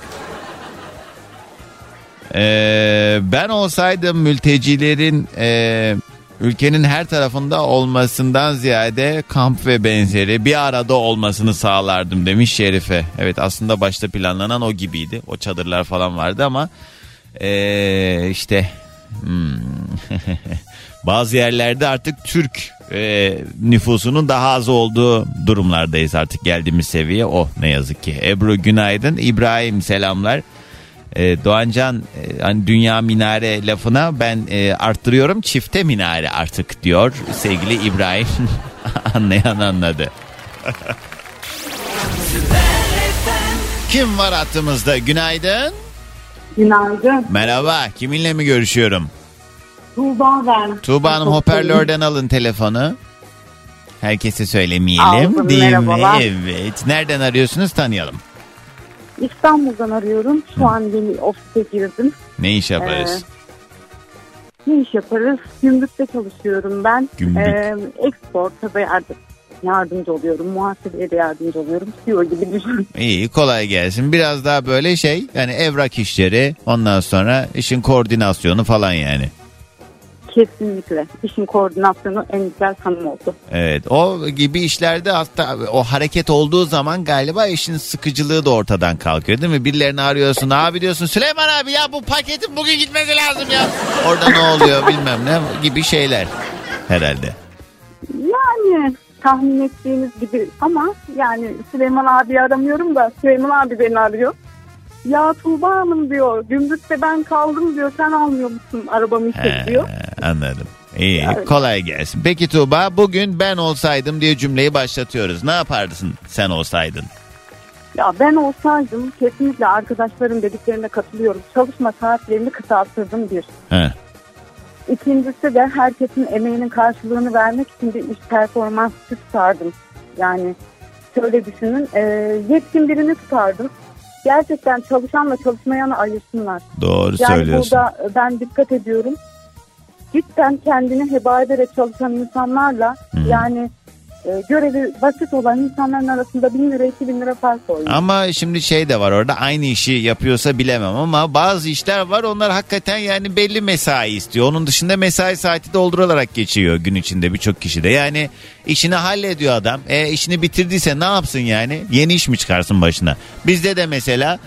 Ee, ben olsaydım mültecilerin e, ülkenin her tarafında olmasından ziyade kamp ve benzeri bir arada olmasını sağlardım demiş Şerife. Evet aslında başta planlanan o gibiydi. O çadırlar falan vardı ama ee, işte hmm, bazı yerlerde artık Türk e, nüfusunun daha az olduğu durumlardayız artık geldiğimiz seviye o ne yazık ki. Ebru günaydın İbrahim selamlar. E, Doğancan e, hani dünya minare lafına ben e, arttırıyorum çifte minare artık diyor sevgili İbrahim anlayan anladı. Kim var hattımızda günaydın Günaydın. merhaba kiminle mi görüşüyorum? Tuğba ben. Tuğba Hanım hoparlörden alın telefonu. Herkese söylemeyelim Aldım, değil merhabalar. mi? Evet. Nereden arıyorsunuz tanıyalım. İstanbul'dan arıyorum. Şu an yeni ofise girdim. Ne iş yaparız? Ne iş yaparız? Gümrükte çalışıyorum ben. Gümrük. Ee, exporta da yardım, yardımcı oluyorum. Muhasebeye de yardımcı oluyorum. CEO gibi düşün. İyi kolay gelsin. Biraz daha böyle şey yani evrak işleri ondan sonra işin koordinasyonu falan yani. Kesinlikle. İşin koordinasyonu en güzel tanım oldu. Evet o gibi işlerde hatta o hareket olduğu zaman galiba işin sıkıcılığı da ortadan kalkıyor değil mi? Birilerini arıyorsun abi diyorsun Süleyman abi ya bu paketin bugün gitmesi lazım ya. Orada ne oluyor bilmem ne gibi şeyler herhalde. Yani tahmin ettiğiniz gibi ama yani Süleyman abi aramıyorum da Süleyman abi beni arıyor. Ya Tuğba Hanım diyor gümrükte ben kaldım diyor sen almıyor musun arabamı işe diyor. He, anladım. İyi Yani- kolay gelsin. Peki Tuğba bugün ben olsaydım diye cümleyi başlatıyoruz. Ne yapardın sen olsaydın? Ya ben olsaydım kesinlikle arkadaşlarım dediklerine katılıyorum. Çalışma saatlerini kısaltırdım bir. He. İkincisi de herkesin emeğinin karşılığını vermek için bir iş performansı tutardım. Yani şöyle düşünün e, yetkin birini tutardım. Gerçekten çalışanla çalışmayanı ayırsınlar. Doğru Yani söylüyorsun. burada e, ben dikkat ediyorum. Cidden kendini heba ederek çalışan insanlarla yani e, görevi basit olan insanların arasında bin lira iki bin lira fark oynuyor. Ama şimdi şey de var orada aynı işi yapıyorsa bilemem ama bazı işler var onlar hakikaten yani belli mesai istiyor. Onun dışında mesai saati doldurularak geçiyor gün içinde birçok kişi de. Yani işini hallediyor adam. E, işini bitirdiyse ne yapsın yani? Yeni iş mi çıkarsın başına? Bizde de mesela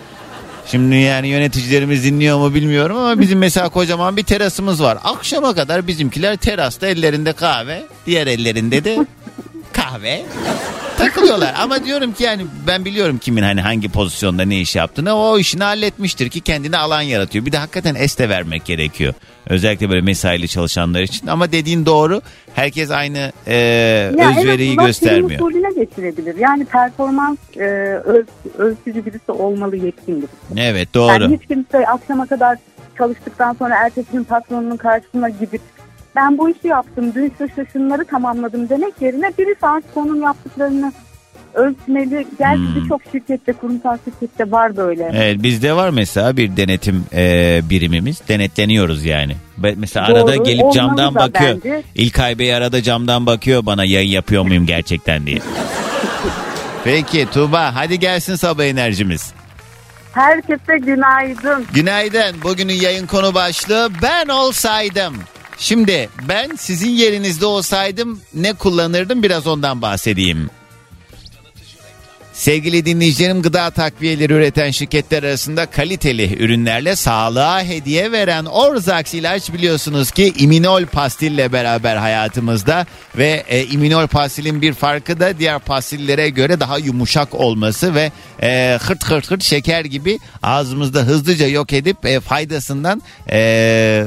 Şimdi yani yöneticilerimiz dinliyor mu bilmiyorum ama bizim mesela kocaman bir terasımız var. Akşama kadar bizimkiler terasta ellerinde kahve, diğer ellerinde de kahve takılıyorlar. Ama diyorum ki yani ben biliyorum kimin hani hangi pozisyonda ne iş yaptığını. O işini halletmiştir ki kendine alan yaratıyor. Bir de hakikaten es de vermek gerekiyor. Özellikle böyle mesaili çalışanlar için. Ama dediğin doğru. Herkes aynı e, Ya özveriyi azından göstermiyor. usulüne geçirebilir. Yani performans e, öz, ölçücü birisi olmalı yetkin birisi. Evet doğru. Yani hiç kimse akşama kadar çalıştıktan sonra ertesi gün patronunun karşısına gidip ben bu işi yaptım, dün şu şu şunları tamamladım demek yerine biri artık onun yaptıklarını ölçmeli. Gerçi Hmm. birçok şirkette, kurumsal şirkette var böyle. Evet bizde var mesela bir denetim e, birimimiz. Denetleniyoruz yani. Mesela Doğru, arada gelip camdan da bakıyor. bence. İlkay Bey arada camdan bakıyor bana yayın yapıyor muyum gerçekten diye. Peki Tuğba hadi gelsin sabah enerjimiz. Herkese günaydın. Günaydın. Bugünün yayın konu başlığı ben olsaydım. Şimdi ben sizin yerinizde olsaydım ne kullanırdım biraz ondan bahsedeyim. Sevgili dinleyicilerim gıda takviyeleri üreten şirketler arasında kaliteli ürünlerle sağlığa hediye veren Orzax ilaç biliyorsunuz ki iminol pastille beraber hayatımızda ve e, iminol pastilin bir farkı da diğer pastillere göre daha yumuşak olması ve e, hırt hırt hırt şeker gibi ağzımızda hızlıca yok edip e, faydasından e,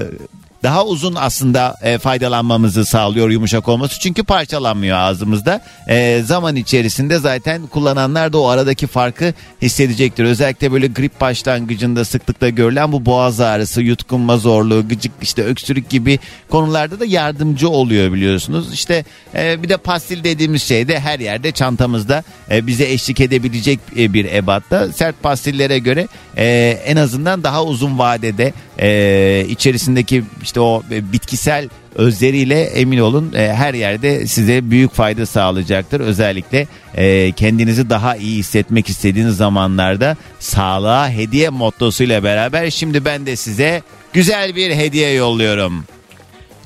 daha uzun aslında e, faydalanmamızı sağlıyor yumuşak olması. Çünkü parçalanmıyor ağzımızda. E, zaman içerisinde zaten kullananlar da o aradaki farkı hissedecektir. Özellikle böyle grip başlangıcında sıklıkla görülen bu boğaz ağrısı, yutkunma zorluğu, gıcık işte öksürük gibi konularda da yardımcı oluyor biliyorsunuz. İşte e, bir de pastil dediğimiz şey de her yerde çantamızda e, bize eşlik edebilecek e, bir ebatta. Sert pastillere göre e, en azından daha uzun vadede e, içerisindeki işte o e, bitkisel özleriyle emin olun e, her yerde size büyük fayda sağlayacaktır. Özellikle e, kendinizi daha iyi hissetmek istediğiniz zamanlarda sağlığa hediye mottosuyla beraber şimdi ben de size güzel bir hediye yolluyorum.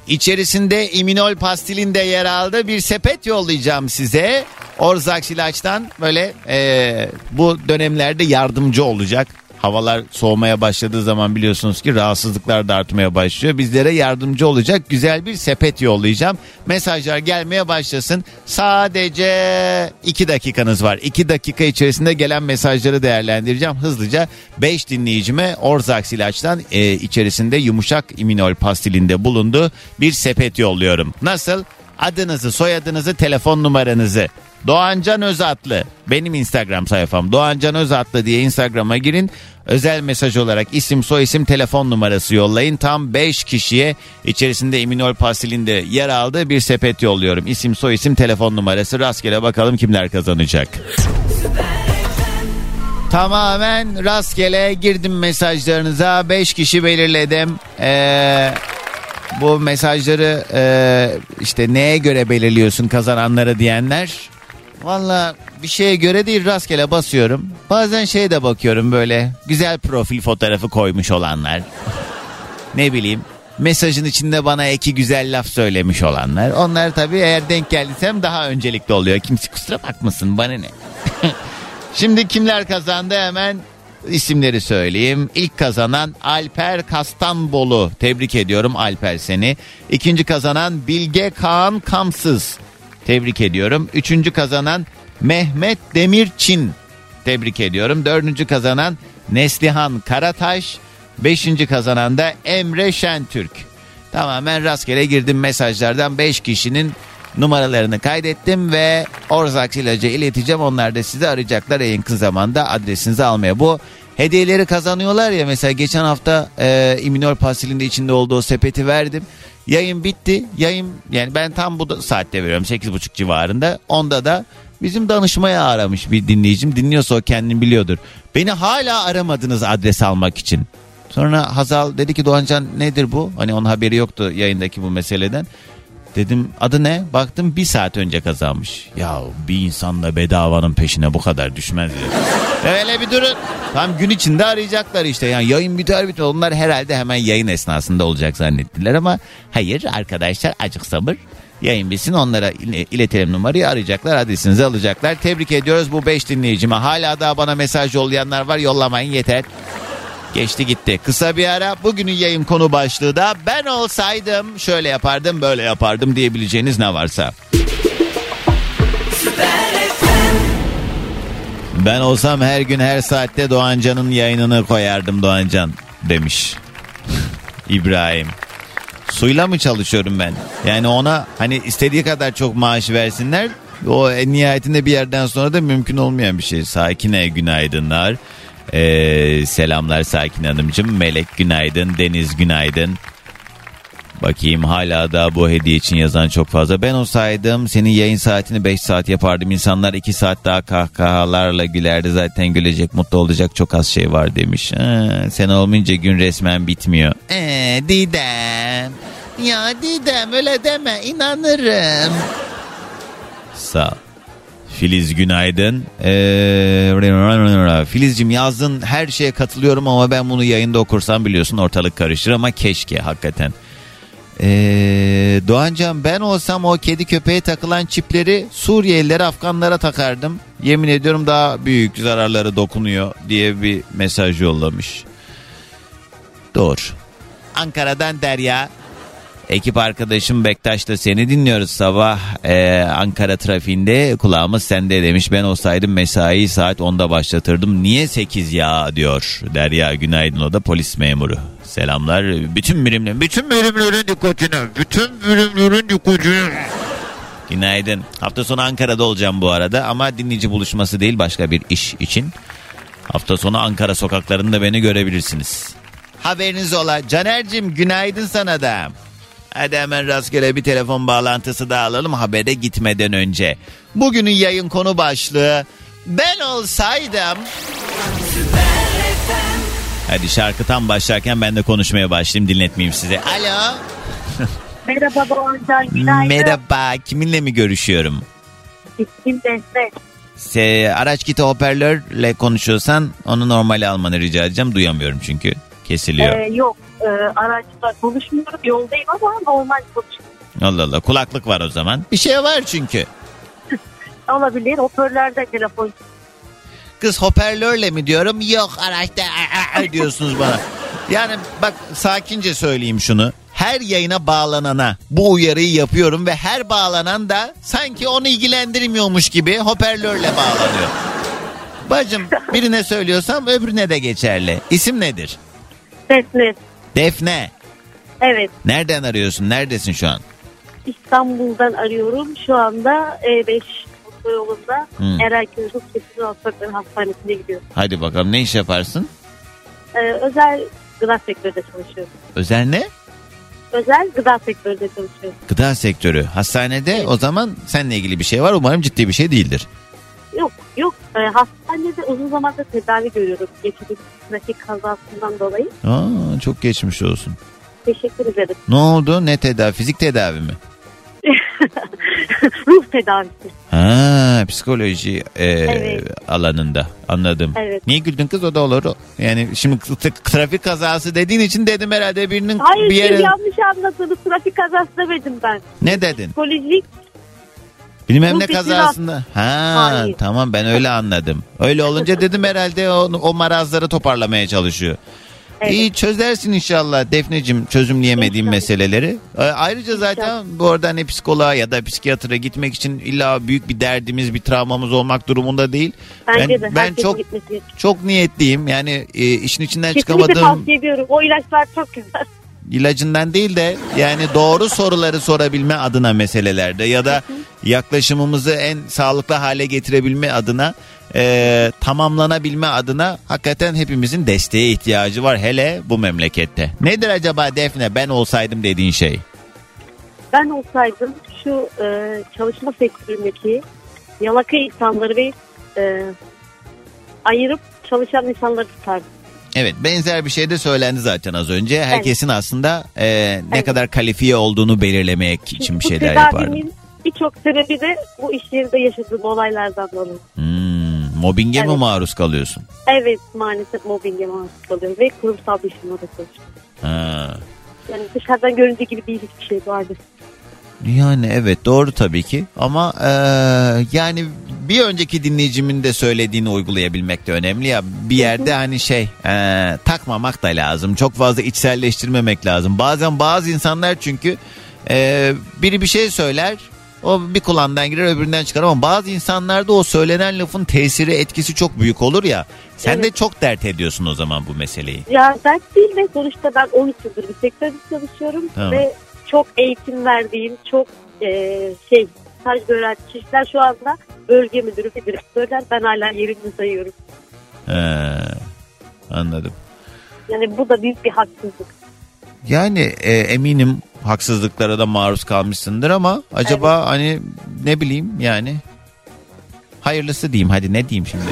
İçerisinde iminol pastilin de yer aldığı bir sepet yollayacağım size. Orzax ilaçtan böyle e, bu dönemlerde yardımcı olacak. Havalar soğumaya başladığı zaman biliyorsunuz ki rahatsızlıklar da artmaya başlıyor. Bizlere yardımcı olacak güzel bir sepet yollayacağım. Mesajlar gelmeye başlasın. Sadece 2 dakikanız var. 2 dakika içerisinde gelen mesajları değerlendireceğim. Hızlıca 5 dinleyicime Orzax ilaçtan e, içerisinde yumuşak iminol pastilinde bulundu bir sepet yolluyorum. Nasıl? Adınızı, soyadınızı, telefon numaranızı Doğancan Özatlı benim Instagram sayfam Doğancan Özatlı diye Instagram'a girin. Özel mesaj olarak isim soyisim telefon numarası yollayın. Tam 5 kişiye içerisinde Eminol Pastil'inde yer aldığı bir sepet yolluyorum. İsim soyisim telefon numarası rastgele bakalım kimler kazanacak. Tamamen rastgele girdim mesajlarınıza 5 kişi belirledim. Ee, bu mesajları e, işte neye göre belirliyorsun kazananları diyenler Valla bir şeye göre değil rastgele basıyorum. Bazen şeye de bakıyorum böyle güzel profil fotoğrafı koymuş olanlar. ne bileyim mesajın içinde bana iki güzel laf söylemiş olanlar. Onlar tabii eğer denk geldiysem daha öncelikli oluyor. Kimse kusura bakmasın bana ne. Şimdi kimler kazandı hemen isimleri söyleyeyim. İlk kazanan Alper Kastanbolu. Tebrik ediyorum Alper seni. İkinci kazanan Bilge Kaan Kamsız. Tebrik ediyorum. Üçüncü kazanan Mehmet Demirçin. Tebrik ediyorum. Dördüncü kazanan Neslihan Karataş. Beşinci kazanan da Emre Şentürk. Tamamen rastgele girdim mesajlardan 5 kişinin numaralarını kaydettim ve Orzax ilacı ileteceğim. Onlar da sizi arayacaklar en yakın zamanda adresinizi almaya. Bu hediyeleri kazanıyorlar ya mesela geçen hafta e, iminol pastilin de içinde olduğu sepeti verdim. Yayın bitti. Yayın yani ben tam bu saatte veriyorum 8.30 civarında. Onda da bizim danışmaya aramış bir dinleyicim. Dinliyorsa o kendini biliyordur. Beni hala aramadınız adres almak için. Sonra Hazal dedi ki Doğancan nedir bu? Hani onun haberi yoktu yayındaki bu meseleden. Dedim adı ne? Baktım bir saat önce kazanmış. Ya bir insanla bedavanın peşine bu kadar düşmez ya. Öyle bir durun. Tam gün içinde arayacaklar işte. Yani yayın biter biter. Onlar herhalde hemen yayın esnasında olacak zannettiler ama hayır arkadaşlar acık sabır. Yayın bitsin onlara iletelim numarayı arayacaklar adresinizi alacaklar. Tebrik ediyoruz bu 5 dinleyicime. Hala daha bana mesaj yollayanlar var yollamayın yeter. Geçti gitti. Kısa bir ara bugünün yayın konu başlığı da ben olsaydım şöyle yapardım böyle yapardım diyebileceğiniz ne varsa. Ben olsam her gün her saatte Doğancan'ın yayınını koyardım Doğancan demiş. İbrahim. Suyla mı çalışıyorum ben? Yani ona hani istediği kadar çok maaş versinler. O en nihayetinde bir yerden sonra da mümkün olmayan bir şey. Sakine günaydınlar. Ee, selamlar Sakin Hanımcığım. Melek günaydın. Deniz günaydın. Bakayım hala da bu hediye için yazan çok fazla. Ben olsaydım senin yayın saatini 5 saat yapardım. İnsanlar 2 saat daha kahkahalarla gülerdi. Zaten gülecek mutlu olacak çok az şey var demiş. Ha, sen olmayınca gün resmen bitmiyor. Eee Didem. Ya Didem öyle deme inanırım. Sağ ol. Filiz günaydın. Ee, Filizcim yazdın her şeye katılıyorum ama ben bunu yayında okursam biliyorsun ortalık karışır ama keşke hakikaten. Ee, Doğancan ben olsam o kedi köpeğe takılan çipleri Suriyelilere Afganlara takardım. Yemin ediyorum daha büyük zararları dokunuyor diye bir mesaj yollamış. Doğru. Ankara'dan Derya. Ekip arkadaşım Bektaş'la seni dinliyoruz sabah Ee, Ankara trafiğinde kulağımız sende demiş. Ben olsaydım mesai saat 10'da başlatırdım. Niye 8 ya diyor Derya günaydın o da polis memuru. Selamlar bütün birimlerin bütün birimlerin dikkatine bütün birimlerin dikkatine. Günaydın. Hafta sonu Ankara'da olacağım bu arada ama dinleyici buluşması değil başka bir iş için. Hafta sonu Ankara sokaklarında beni görebilirsiniz. Haberiniz ola. Caner'cim günaydın sana da. Hadi hemen rastgele bir telefon bağlantısı da alalım habere gitmeden önce. Bugünün yayın konu başlığı ben olsaydım... Hadi şarkı tam başlarken ben de konuşmaya başlayayım dinletmeyeyim size. Alo. Merhaba Doğancan, günaydın. Merhaba kiminle mi görüşüyorum? İsmim Defne. Se, araç kiti hoparlörle konuşuyorsan onu normale almanı rica edeceğim. Duyamıyorum çünkü. Kesiliyor. Ee, yok, e, araçta konuşmuyorum, yoldayım ama normal konuşuyorum. Allah Allah kulaklık var o zaman. Bir şey var çünkü. Olabilir, hoparlörde telefon. Kız hoparlörle mi diyorum? Yok araçta aa diyorsunuz bana. Yani bak sakince söyleyeyim şunu. Her yayına bağlanana bu uyarıyı yapıyorum ve her bağlanan da sanki onu ilgilendirmiyormuş gibi hoparlörle bağlanıyor. Bacım birine söylüyorsam öbürüne de geçerli. İsim nedir? Defne. Defne. Evet, Nereden arıyorsun? Neredesin şu an? İstanbul'dan arıyorum. Şu anda E5 otoyolunda Hmm. Erenköy Ruh Kesin Hastalıkları Hastanesi'ne gidiyorum. Hadi bakalım ne iş yaparsın? Ee, özel gıda sektöründe çalışıyorum. Özel ne? Özel gıda sektöründe çalışıyorum. Gıda sektörü. Hastanede o zaman seninle ilgili bir şey var. Umarım ciddi bir şey değildir. Yok, yok. Ee, hastanede uzun zamandır tedavi görüyorum. Geçirdiğim trafik kazasından dolayı. Aa, çok geçmiş olsun. Teşekkür ederim. Ne oldu? Ne tedavi? Fizik tedavi mi? Ruh tedavisi. Ha, psikoloji e, Evet. alanında. Anladım. Evet. Niye güldün kız o da olur. Yani şimdi trafik kazası dediğin için dedim herhalde birinin Hayır bir yere... yanlış anladınız. Trafik kazası demedim ben. Ne dedin? Psikolojik Bilmem ne kazasında. Ha, Hayır. tamam ben öyle anladım. Öyle olunca dedim herhalde o, o marazları toparlamaya çalışıyor. Evet. İyi çözersin inşallah Defneciğim çözümleyemediğim İnşallah. meseleleri. Ee, Ayrıca zaten bu arada hani psikoloğa ya da psikiyatra gitmek için illa büyük bir derdimiz bir travmamız olmak durumunda değil. bence ben de. ben çok gitmesi çok niyetliyim. Yani e, işin içinden Kesinlikle çıkamadığım tavsiye ediyorum. O ilaçlar çok güzel. İlacından değil de yani doğru soruları sorabilme adına meselelerde ya da yaklaşımımızı en sağlıklı hale getirebilme adına e, tamamlanabilme adına hakikaten hepimizin desteğe ihtiyacı var hele bu memlekette. Nedir acaba Defne ben olsaydım dediğin şey? Ben olsaydım şu e, çalışma sektöründeki yalaka insanları ve e, ayırıp çalışan insanları tutardım. Evet benzer bir şey de söylendi zaten az önce. Herkesin aslında e, ne Evet. kadar kalifiye olduğunu belirlemek için bir şeyler tedavimin birçok sebebi de bu iş yerinde yaşadığım olaylardan dolayı. Hmm, mobbinge mi Evet. maruz kalıyorsun? Evet maalesef mobbinge maruz kalıyorum ve kurumsal bir firmada çalışıyorum. Ha. Yani dışarıdan göründüğü gibi değil hiçbir şey vardır. Yani evet doğru tabii ki. Ama eee, yani bir önceki dinleyicimin de söylediğini uygulayabilmek de önemli ya. Bir yerde hani şey eee, takmamak da lazım. Çok fazla içselleştirmemek lazım. Bazen bazı insanlar çünkü eee, biri bir şey söyler o bir kulağından girer öbüründen çıkar. Ama bazı insanlarda o söylenen lafın tesiri etkisi çok büyük olur ya. Sen de Evet. çok dert ediyorsun o zaman bu meseleyi. Ya dert değil ve sonuçta ben 13 yıldır bir sektörde çalışıyorum Tamam. ve çok eğitim verdiğim, çok e, şey staj gören kişiler şu anda bölge müdürü ve direktörler ben hala yerimi sayıyorum. He, anladım. Yani bu da büyük bir haksızlık. Yani e, eminim haksızlıklara da maruz kalmışsındır ama acaba hani ne bileyim yani hayırlısı diyeyim hadi ne diyeyim şimdi.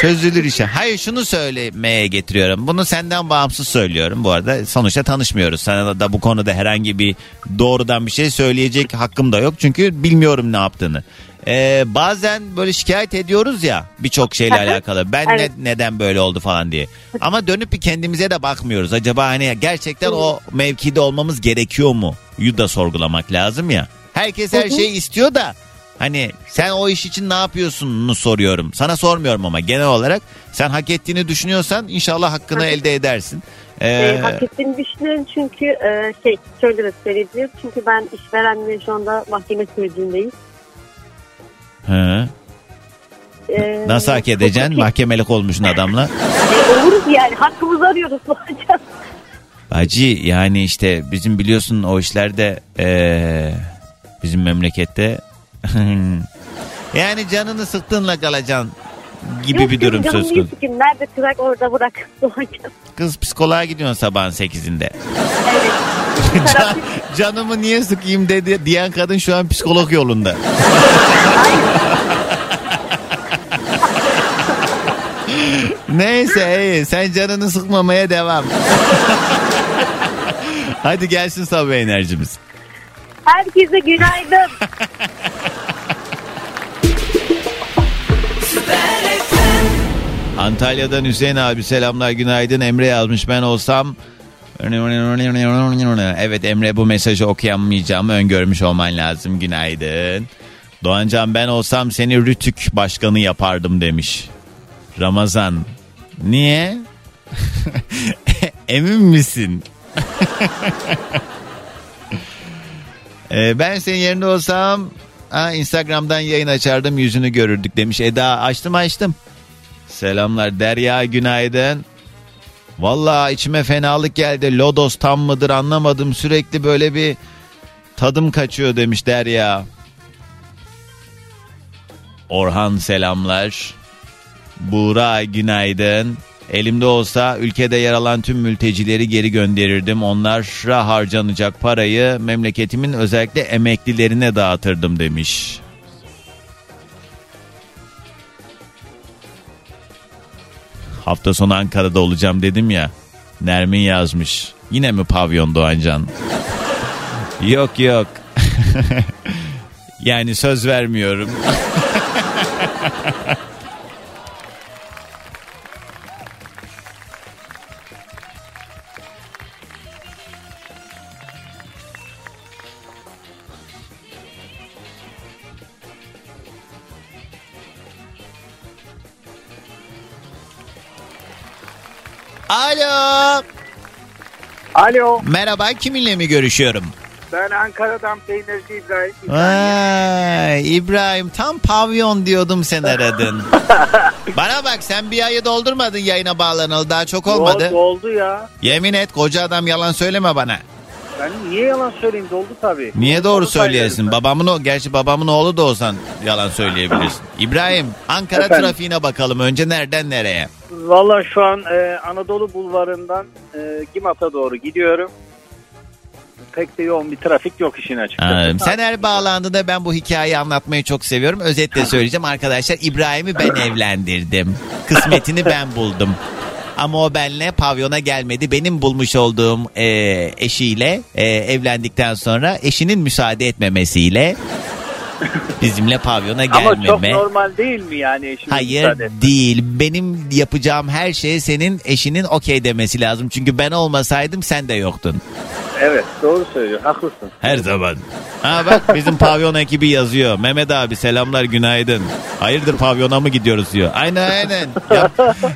Çözülür işe. Hayır şunu söylemeye getiriyorum. Bunu senden bağımsız söylüyorum bu arada. Sonuçta tanışmıyoruz. Sana da bu konuda herhangi bir doğrudan bir şey söyleyecek hakkım da yok. Çünkü bilmiyorum ne yaptığını. Ee, bazen böyle şikayet ediyoruz ya birçok şeyle alakalı. Ben Evet. ne, neden böyle oldu falan diye. Ama dönüp bir kendimize de bakmıyoruz. Acaba hani gerçekten o mevkide olmamız gerekiyor mu? Yu da sorgulamak lazım ya. Herkes her şeyi istiyor da hani sen o iş için ne yapıyorsununu soruyorum. Sana sormuyorum ama genel olarak sen hak ettiğini düşünüyorsan inşallah hakkını elde edersin. Ee, E, hak ettiğini düşünüyorum çünkü e, şey şöyle de söyleyebilirim. Çünkü ben işverenle şu anda mahkeme sürecindeyim. hı. E, Nasıl hak edeceksin? hukuki- Mahkemelik olmuşsun adamla. E, oluruz yani hakkımızı arıyoruz. Hacı yani işte bizim biliyorsun o işlerde eee, bizim memlekette yani canını sıktığınla kalacaksın gibi Yok bir durum canım söz konusu. sıkayım. Nerede kızak orada bırak. Kız psikoloğa gidiyorsun sabahın 8'inde. Evet. Can, canımı niye sıkayım dedi diyen kadın şu an psikolog yolunda. Neyse iyi sen canını sıkmamaya devam. Hadi gelsin sabah enerjimiz. Herkese günaydın. Antalya'dan Hüseyin abi selamlar günaydın. Emre yazmış ben olsam Evet Emre bu mesajı okuyamayacağımı öngörmüş olman lazım. Günaydın. Doğancan ben olsam seni Rütük başkanı yapardım demiş. Ramazan. Niye? Emin misin? Ee, ben senin yerinde olsam Instagram'dan yayın açardım yüzünü görürdük demiş. Eda açtım açtım Selamlar Derya günaydın. Vallahi içime fenalık geldi. Lodos tam mıdır anlamadım. Sürekli böyle bir tadım kaçıyor demiş Derya. Orhan selamlar. Buğra günaydın. Elimde olsa ülkede yer alan tüm mültecileri geri gönderirdim. Onlara harcanacak parayı memleketimin özellikle emeklilerine dağıtırdım demiş. Hafta sonu Ankara'da olacağım dedim ya. Nermin yazmış. Yine mi pavyon Doğancan? yok yok. yani söz vermiyorum. Alo. Alo Merhaba kiminle mi görüşüyorum? ben Ankara'dan peynirci İbrahim. Vay İbrahim tam pavyon diyordum sen aradın. Bana bak sen bir ayı doldurmadın yayına bağlanalı daha çok olmadı. Oldu, oldu ya. Yemin et koca adam yalan söyleme bana. Ben niye yalan söyleyeyim doldu tabii. Niye doğru Onu söyleyesin? Babamın o gerçi babamın oğlu da olsan yalan söyleyebilirsin. İbrahim Ankara Efendim? trafiğine bakalım önce nereden nereye? Valla şu an e, Anadolu Bulvarı'ndan e, Gimat'a doğru gidiyorum. Pek de yoğun bir trafik yok işin açıkçası. Anladım. Sen her bağlandığında ben bu hikayeyi anlatmayı çok seviyorum. Özetle söyleyeceğim arkadaşlar. İbrahim'i ben evlendirdim. Kısmetini ben buldum. Ama o benle pavyona gelmedi. Benim bulmuş olduğum e, eşiyle e, evlendikten sonra eşinin müsaade etmemesiyle bizimle pavyona Ama çok gelmeme. normal değil mi yani eşimin Hayır değil. Benim yapacağım her şeye senin eşinin okey demesi lazım. Çünkü ben olmasaydım sen de yoktun. Evet doğru söylüyor haklısın. Her zaman. Ha bak bizim pavyon ekibi yazıyor. Mehmet abi selamlar günaydın. Hayırdır pavyona mı gidiyoruz diyor. Aynen aynen. Yap,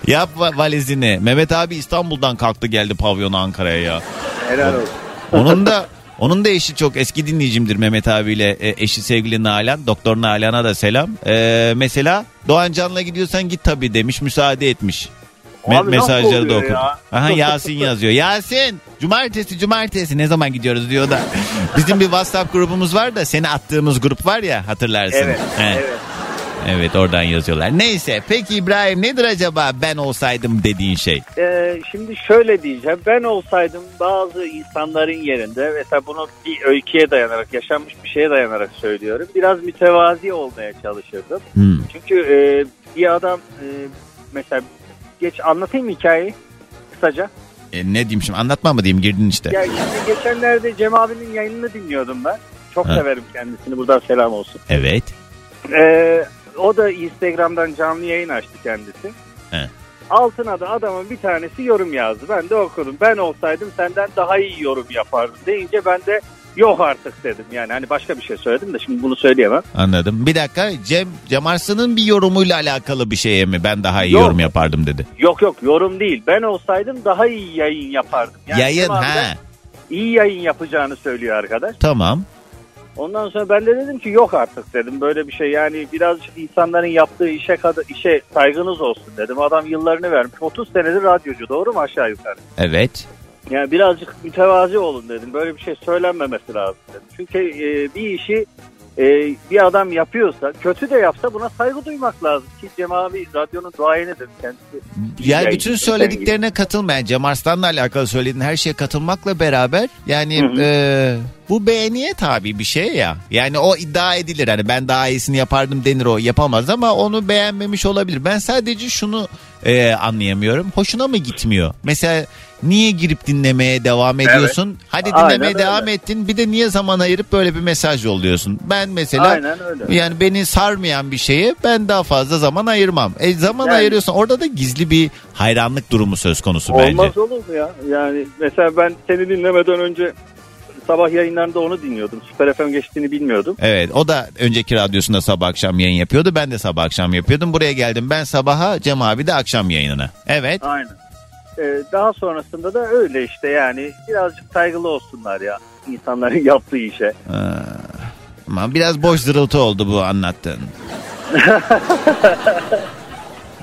yap va- valizini. Mehmet abi İstanbul'dan kalktı geldi pavyona Ankara'ya ya. Helal olsun. Onun da onun da eşi çok eski dinleyicimdir Mehmet abiyle e, eşi sevgili Nalan. Doktor Nalan'a da selam. E, mesela Doğan Can'la gidiyorsan git tabii demiş müsaade etmiş. Me- Abi mesajları da okudum. ya? Aha Yasin yazıyor. Yasin cumartesi cumartesi ne zaman gidiyoruz diyor da. Bizim bir WhatsApp grubumuz var da seni attığımız grup var ya hatırlarsın. Evet, He. evet. Evet oradan yazıyorlar. Neyse peki İbrahim nedir acaba ben olsaydım dediğin şey? Ee, şimdi şöyle diyeceğim. Ben olsaydım bazı insanların yerinde mesela bunu bir öyküye dayanarak, yaşanmış bir şeye dayanarak söylüyorum. Biraz mütevazi olmaya çalışırdım. Hmm. Çünkü e, bir adam e, mesela geç anlatayım mı hikayeyi kısaca? E, ne diyeyim şimdi anlatma mı diyeyim girdin işte. Ya şimdi geçenlerde Cem abinin yayınını dinliyordum ben. Çok Ha. severim kendisini. Buradan selam olsun. Evet. Ee, o da Instagram'dan canlı yayın açtı kendisi. He. Altına da adamın bir tanesi yorum yazdı. Ben de okudum. Ben olsaydım senden daha iyi yorum yapardım deyince ben de yok artık dedim. Yani hani başka bir şey söyledim de şimdi bunu söyleyemem. Anladım. Bir dakika Cem, Cem Arslan'ın bir yorumuyla alakalı bir şeye mi ben daha iyi Yok. yorum yapardım dedi. Yok yok yorum değil. Ben olsaydım daha iyi yayın yapardım. Yani Yayın Cem abi de ha. iyi yayın yapacağını söylüyor arkadaş. Tamam. Ondan sonra ben de dedim ki yok artık dedim böyle bir şey yani birazcık insanların yaptığı işe kadar işe saygınız olsun dedim. Adam yıllarını vermiş 30 senedir radyocu doğru mu aşağı yukarı? Evet. Yani birazcık mütevazi olun dedim. Böyle bir şey söylenmemesi lazım dedim. Çünkü e, bir işi e, bir adam yapıyorsa kötü de yapsa buna saygı duymak lazım. Ki Cem abi radyonun duayenidir kendisi. Yani Yayın- bütün söylediklerine katılmayan Cem Arslan'la alakalı söylediğin her şeye katılmakla beraber yani Hı hı. e, bu beğeniye tabi bir şey ya. Yani o iddia edilir hani ben daha iyisini yapardım denir o yapamaz ama onu beğenmemiş olabilir. Ben sadece şunu e, anlayamıyorum. Hoşuna mı gitmiyor? Mesela niye girip dinlemeye devam ediyorsun? Hadi Aynen dinlemeye öyle. devam ettin. Bir de niye zaman ayırıp böyle bir mesaj yolluyorsun? Ben mesela Aynen öyle. yani beni sarmayan bir şeye ben daha fazla zaman ayırmam. E zaman Yani- ayırıyorsan orada da gizli bir hayranlık durumu söz konusu Olmaz bence. olur mu ya? Yani mesela ben seni dinlemeden önce sabah yayınlarında onu dinliyordum. Süper FM geçtiğini bilmiyordum. Evet o da önceki radyosunda sabah akşam yayın yapıyordu. Ben de sabah akşam yapıyordum. Buraya geldim ben sabaha Cem abi de akşam yayınına. Evet. Aynen. Ee, daha sonrasında da öyle işte yani birazcık saygılı olsunlar ya insanların yaptığı işe. Aa, ama biraz boş zırıltı oldu bu anlattığın.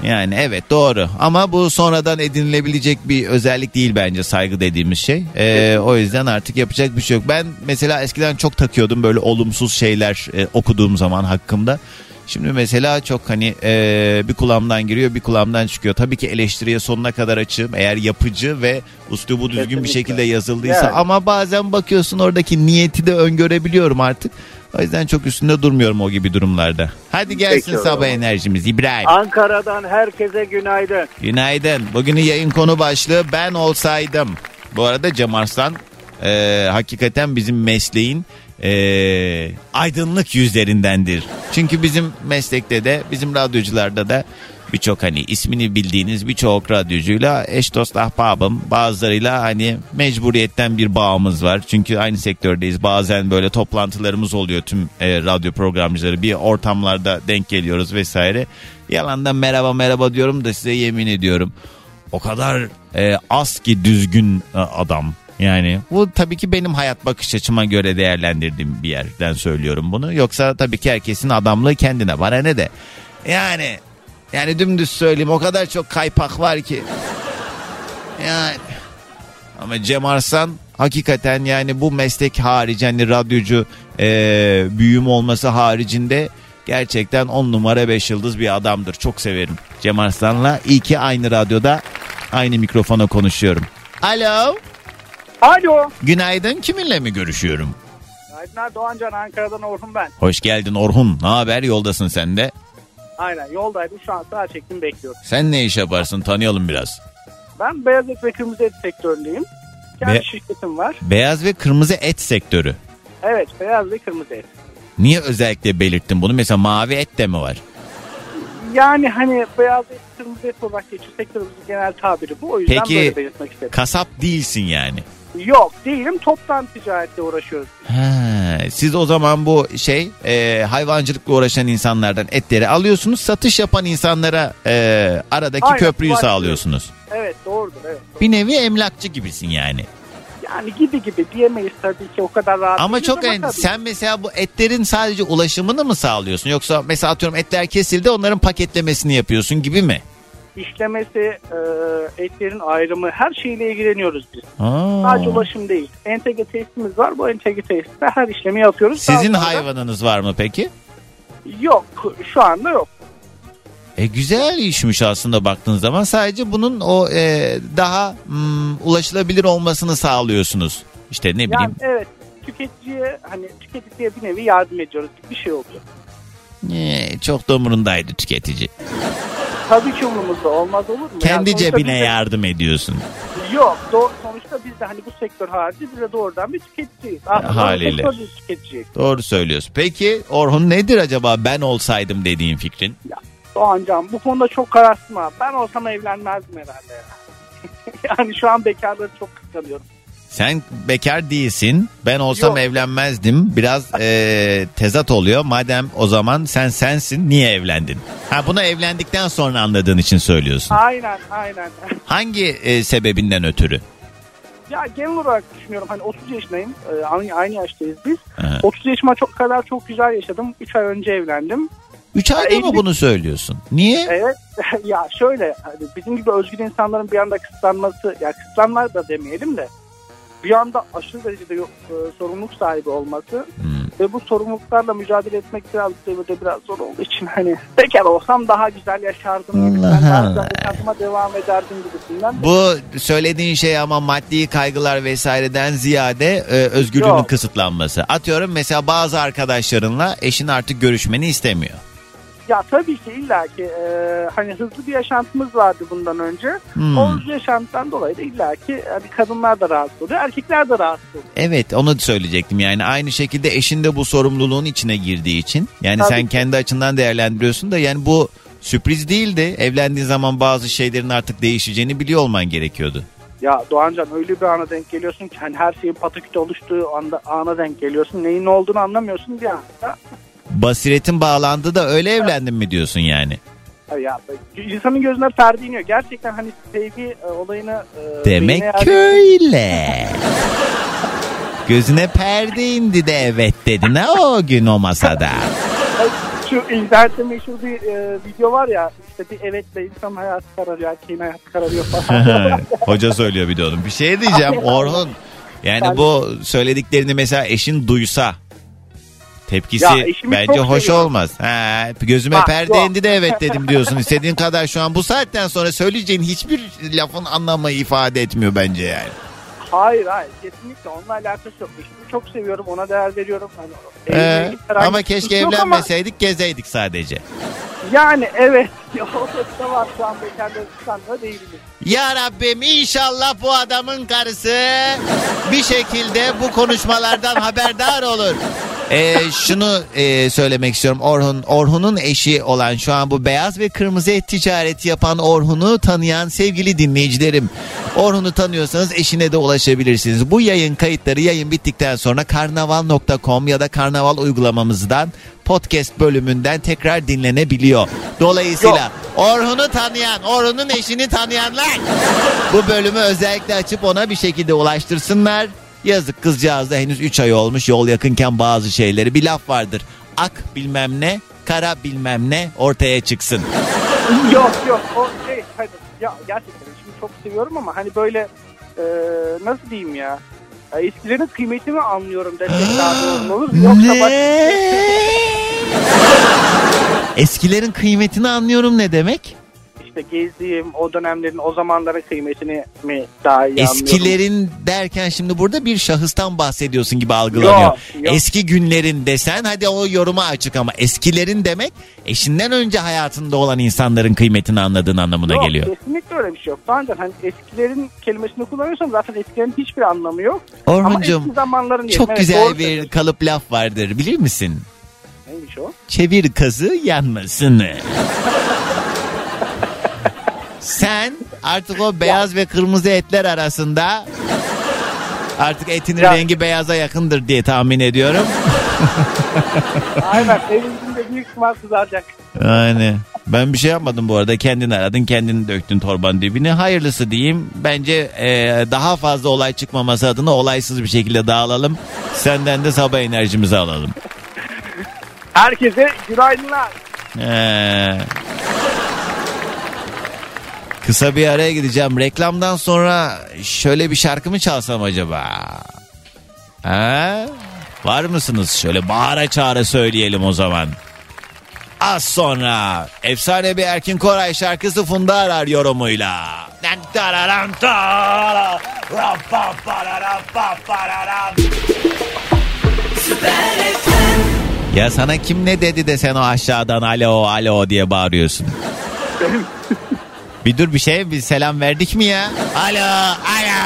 Yani evet doğru ama bu sonradan edinilebilecek bir özellik değil bence saygı dediğimiz şey. Ee, o yüzden artık yapacak bir şey yok. Ben mesela eskiden çok takıyordum böyle olumsuz şeyler e, okuduğum zaman hakkımda. Şimdi mesela çok hani e, bir kulağımdan giriyor bir kulağımdan çıkıyor. Tabii ki eleştiriye sonuna kadar açığım eğer yapıcı ve üslubu düzgün bir Kesinlikle. şekilde yazıldıysa Yani. ama bazen bakıyorsun oradaki niyeti de öngörebiliyorum artık. O yüzden çok üstünde durmuyorum o gibi durumlarda. Hadi gelsin Peki sabah enerjimiz İbrahim. Ankara'dan herkese günaydın. Günaydın. Bugünün yayın konu başlığı ben olsaydım. Bu arada Cem Arslan e, hakikaten bizim mesleğin e, aydınlık yüzlerindendir. Çünkü bizim meslekte de bizim radyocularda da birçok hani ismini bildiğiniz birçok radyocuyla eş dost ahbabım bazılarıyla hani mecburiyetten bir bağımız var. Çünkü aynı sektördeyiz bazen böyle toplantılarımız oluyor tüm e, radyo programcıları bir ortamlarda denk geliyoruz vesaire. Yalandan merhaba merhaba diyorum da size yemin ediyorum o kadar e, az ki düzgün e, adam. Yani bu tabii ki benim hayat bakış açıma göre değerlendirdiğim bir yerden söylüyorum bunu. Yoksa tabii ki herkesin adamlığı kendine. Bana ne de. Yani yani dümdüz söyleyeyim o kadar çok kaypak var ki. Yani ama Cem Arslan hakikaten yani bu meslek harici hani radyocu e, büyüğüm olması haricinde gerçekten on numara beş yıldız bir adamdır. Çok severim Cem Arslan'la. İyi ki aynı radyoda aynı mikrofona konuşuyorum. Alo. Alo. Günaydın kiminle mi görüşüyorum? Günaydınlar Doğancan Ankara'dan Orhun ben. Hoş geldin Orhun. Ne haber? Yoldasın sen de. Aynen yoldaydım şu an sağa çektim bekliyorum. Sen ne iş yaparsın? Tanıyalım biraz. Ben beyaz et ve kırmızı et sektöründeyim. Kendi Be- şirketim var. Beyaz ve kırmızı et sektörü. Evet beyaz ve kırmızı et. Niye özellikle belirttin bunu? Mesela mavi et de mi var? Yani hani beyaz et kırmızı et olarak geçiyor sektörümüzün genel tabiri bu. O yüzden Peki böyle belirtmek istedim. kasap değilsin yani. Yok değilim toptan ticaretle uğraşıyoruz. Ha, siz o zaman bu şey e, hayvancılıkla uğraşan insanlardan etleri alıyorsunuz satış yapan insanlara e, aradaki Aynen, köprüyü var. sağlıyorsunuz. Evet doğrudur evet. Bir nevi emlakçı gibisin yani. Yani gibi gibi diyemeyiz tabii ki o kadar rahat. Ama çok en, tabii. sen mesela bu etlerin sadece ulaşımını mı sağlıyorsun yoksa mesela atıyorum etler kesildi onların paketlemesini yapıyorsun gibi mi? İşlemesi, e, etlerin ayrımı her şeyle ilgileniyoruz biz. Aa. Sadece ulaşım değil. Entegre tesisimiz var. Bu entegre tesiste her işlemi yapıyoruz. Daha Sizin sonra- hayvanınız var mı peki? Yok. Şu anda yok. E güzel işmiş aslında baktığın zaman sadece bunun o e, daha hmm, ulaşılabilir olmasını sağlıyorsunuz. İşte ne Yani bileyim evet tüketiciye hani tüketiciye bir nevi yardım ediyoruz gibi bir şey oluyor. E, çok da umurundaydı tüketici. tabii ki umurumuzda olmaz olur mu? Kendi Yani cebine biz de- yardım ediyorsun. Yok doğru, sonuçta biz de hani bu sektör harici biz de doğrudan bir tüketiciyiz. Aslında Haliyle. tüketiciyiz. Doğru söylüyorsun. Peki Orhun nedir acaba ben olsaydım dediğin fikrin? Doğancan bu konuda çok kararsızım abi. Ben olsam evlenmezdim herhalde ya. yani şu an bekarları çok kıskanıyorum. Sen bekar değilsin. Ben olsam Yok. evlenmezdim. Biraz eee, tezat oluyor. Madem o zaman sen sensin niye evlendin? Ha bunu evlendikten sonra anladığın için söylüyorsun. Aynen aynen. Hangi eee, sebebinden ötürü? ya genel olarak düşünüyorum hani 30 yaşındayım. Ee, aynı, aynı yaştayız biz. Aha. 30 yaşıma çok kadar çok güzel yaşadım. 3 ay önce evlendim. Üç ayda mı evlilik- bunu söylüyorsun? Niye? Evet ya şöyle hani bizim gibi özgür insanların bir anda kısıtlanması ya kısıtlanlar da demeyelim de bir anda aşırı derecede e, sorumluluk sahibi olması Hmm. ve bu sorumluluklarla mücadele etmek biraz devirde biraz zor olduğu için hani bekar olsam daha güzel yaşardım gibisinden daha güzel hayatıma devam ederdim gibisinden. Bu söylediğin şey ama maddi kaygılar vesaireden ziyade e, özgürlüğünün Yok. kısıtlanması. Atıyorum mesela bazı arkadaşlarınla eşin artık görüşmeni istemiyor. Ya tabii ki illaki e, hani hızlı bir yaşantımız vardı bundan önce. Hmm. O hızlı yaşantıdan dolayı da illaki hani kadınlar da rahatsız oluyor, erkekler de rahatsız oluyor. Evet onu söyleyecektim yani aynı şekilde eşin de bu sorumluluğun içine girdiği için yani Tabii sen ki. kendi açından değerlendiriyorsun da yani bu sürpriz değildi. Evlendiğin zaman bazı şeylerin artık değişeceğini biliyor olman gerekiyordu. Ya Doğancan öyle bir ana denk geliyorsun ki hani her şeyin pataküte oluştuğu anda ana denk geliyorsun. Neyin ne olduğunu anlamıyorsun bir anda. Basiretin bağlandı da öyle evlendin mi diyorsun yani? Ya insanın gözüne perde iniyor. Gerçekten hani sevgi e, olayını e, Demek yerleştirmek- öyle. Gözüne perde indi de evet dedin ha o gün o masada. Şu internette meşhur bir e, video var ya işte bir evetle insan hayatı kararıyor, erkeğin hayatı kararıyor falan. Hoca söylüyor bir de. Bir şey diyeceğim Orhun. Yani bu söylediklerini mesela eşin duysa tepkisi Ya bence hoş seviyorum. olmaz. Ha, gözüme Ha, perde yok. indi de evet dedim diyorsun. İstediğin kadar şu an bu saatten sonra söyleyeceğin hiçbir lafın anlamı ifade etmiyor bence yani. hayır hayır kesinlikle onunla alakası yok. Eşimi çok seviyorum ona değer veriyorum. Hani, Ee, ama keşke yok ama evlenmeseydik gezeydik sadece. Yani evet o da var şu an bekarları tutanla değiliz. Ya Rabbim inşallah bu adamın karısı bir şekilde bu konuşmalardan haberdar olur. Ee, şunu e, söylemek istiyorum Orhun. Orhun'un eşi olan şu an bu beyaz ve kırmızı et ticareti yapan Orhun'u tanıyan sevgili dinleyicilerim. Orhun'u tanıyorsanız eşine de ulaşabilirsiniz. Bu yayın kayıtları yayın bittikten sonra karnaval.com ya da karnaval uygulamamızdan podcast bölümünden tekrar dinlenebiliyor. Dolayısıyla Orhun'u tanıyan, Orhun'un eşini tanıyanlar bu bölümü özellikle açıp ona bir şekilde ulaştırsınlar. Yazık kızcağız da henüz 3 ay olmuş yol yakınken bazı şeyleri bir laf vardır. Ak bilmem ne, kara bilmem ne ortaya çıksın. yok yok o şey hani ya gerçekten şimdi çok seviyorum ama hani böyle e, nasıl diyeyim Ya eskilerin kıymetini anlıyorum desek daha doğru olur. Yoksa bak, Eskilerin kıymetini anlıyorum ne demek? İşte gezdiğim o dönemlerin o zamanların kıymetini mi daha iyi anlıyorum. Eskilerin derken şimdi burada bir şahıstan bahsediyorsun gibi algılanıyor. Yok, yok. Eski günlerin desen hadi o yoruma açık ama eskilerin demek eşinden önce hayatında olan insanların kıymetini anladığın anlamına Yok, geliyor. kesinlikle öyle bir şey yok. Ancak hani eskilerin kelimesini kullanıyorsam zaten eskilerin hiçbir anlamı yok. Zamanların çok evet, güzel bir söylüyorsun. kalıp laf vardır bilir misin? Neymiş o? Çevir kazı yanmasını. Sen artık o beyaz ve kırmızı etler arasında artık etinin Ya. rengi beyaza yakındır diye tahmin ediyorum. Aynen evimizin büyük ihtimal kızaracak. Yani ben bir şey yapmadım bu arada. Kendin aradın, kendin döktün torbanın dibine. Hayırlısı diyeyim. Bence e, daha fazla olay çıkmaması adına olaysız bir şekilde dağılalım. Senden de sabah enerjimizi alalım. Herkese günaydınlar. Ee, kısa bir araya gideceğim. Reklamdan sonra şöyle bir şarkı mı çalsam acaba? Ha? Var mısınız? Şöyle bağıra çağıra söyleyelim o zaman. Az sonra efsane bir Erkin Koray şarkısı Funda Arar yorumuyla. Ya sana kim ne dedi de sen o aşağıdan alo alo diye bağırıyorsun. Bir dur bir şey bir selam verdik mi ya? Alo, alo,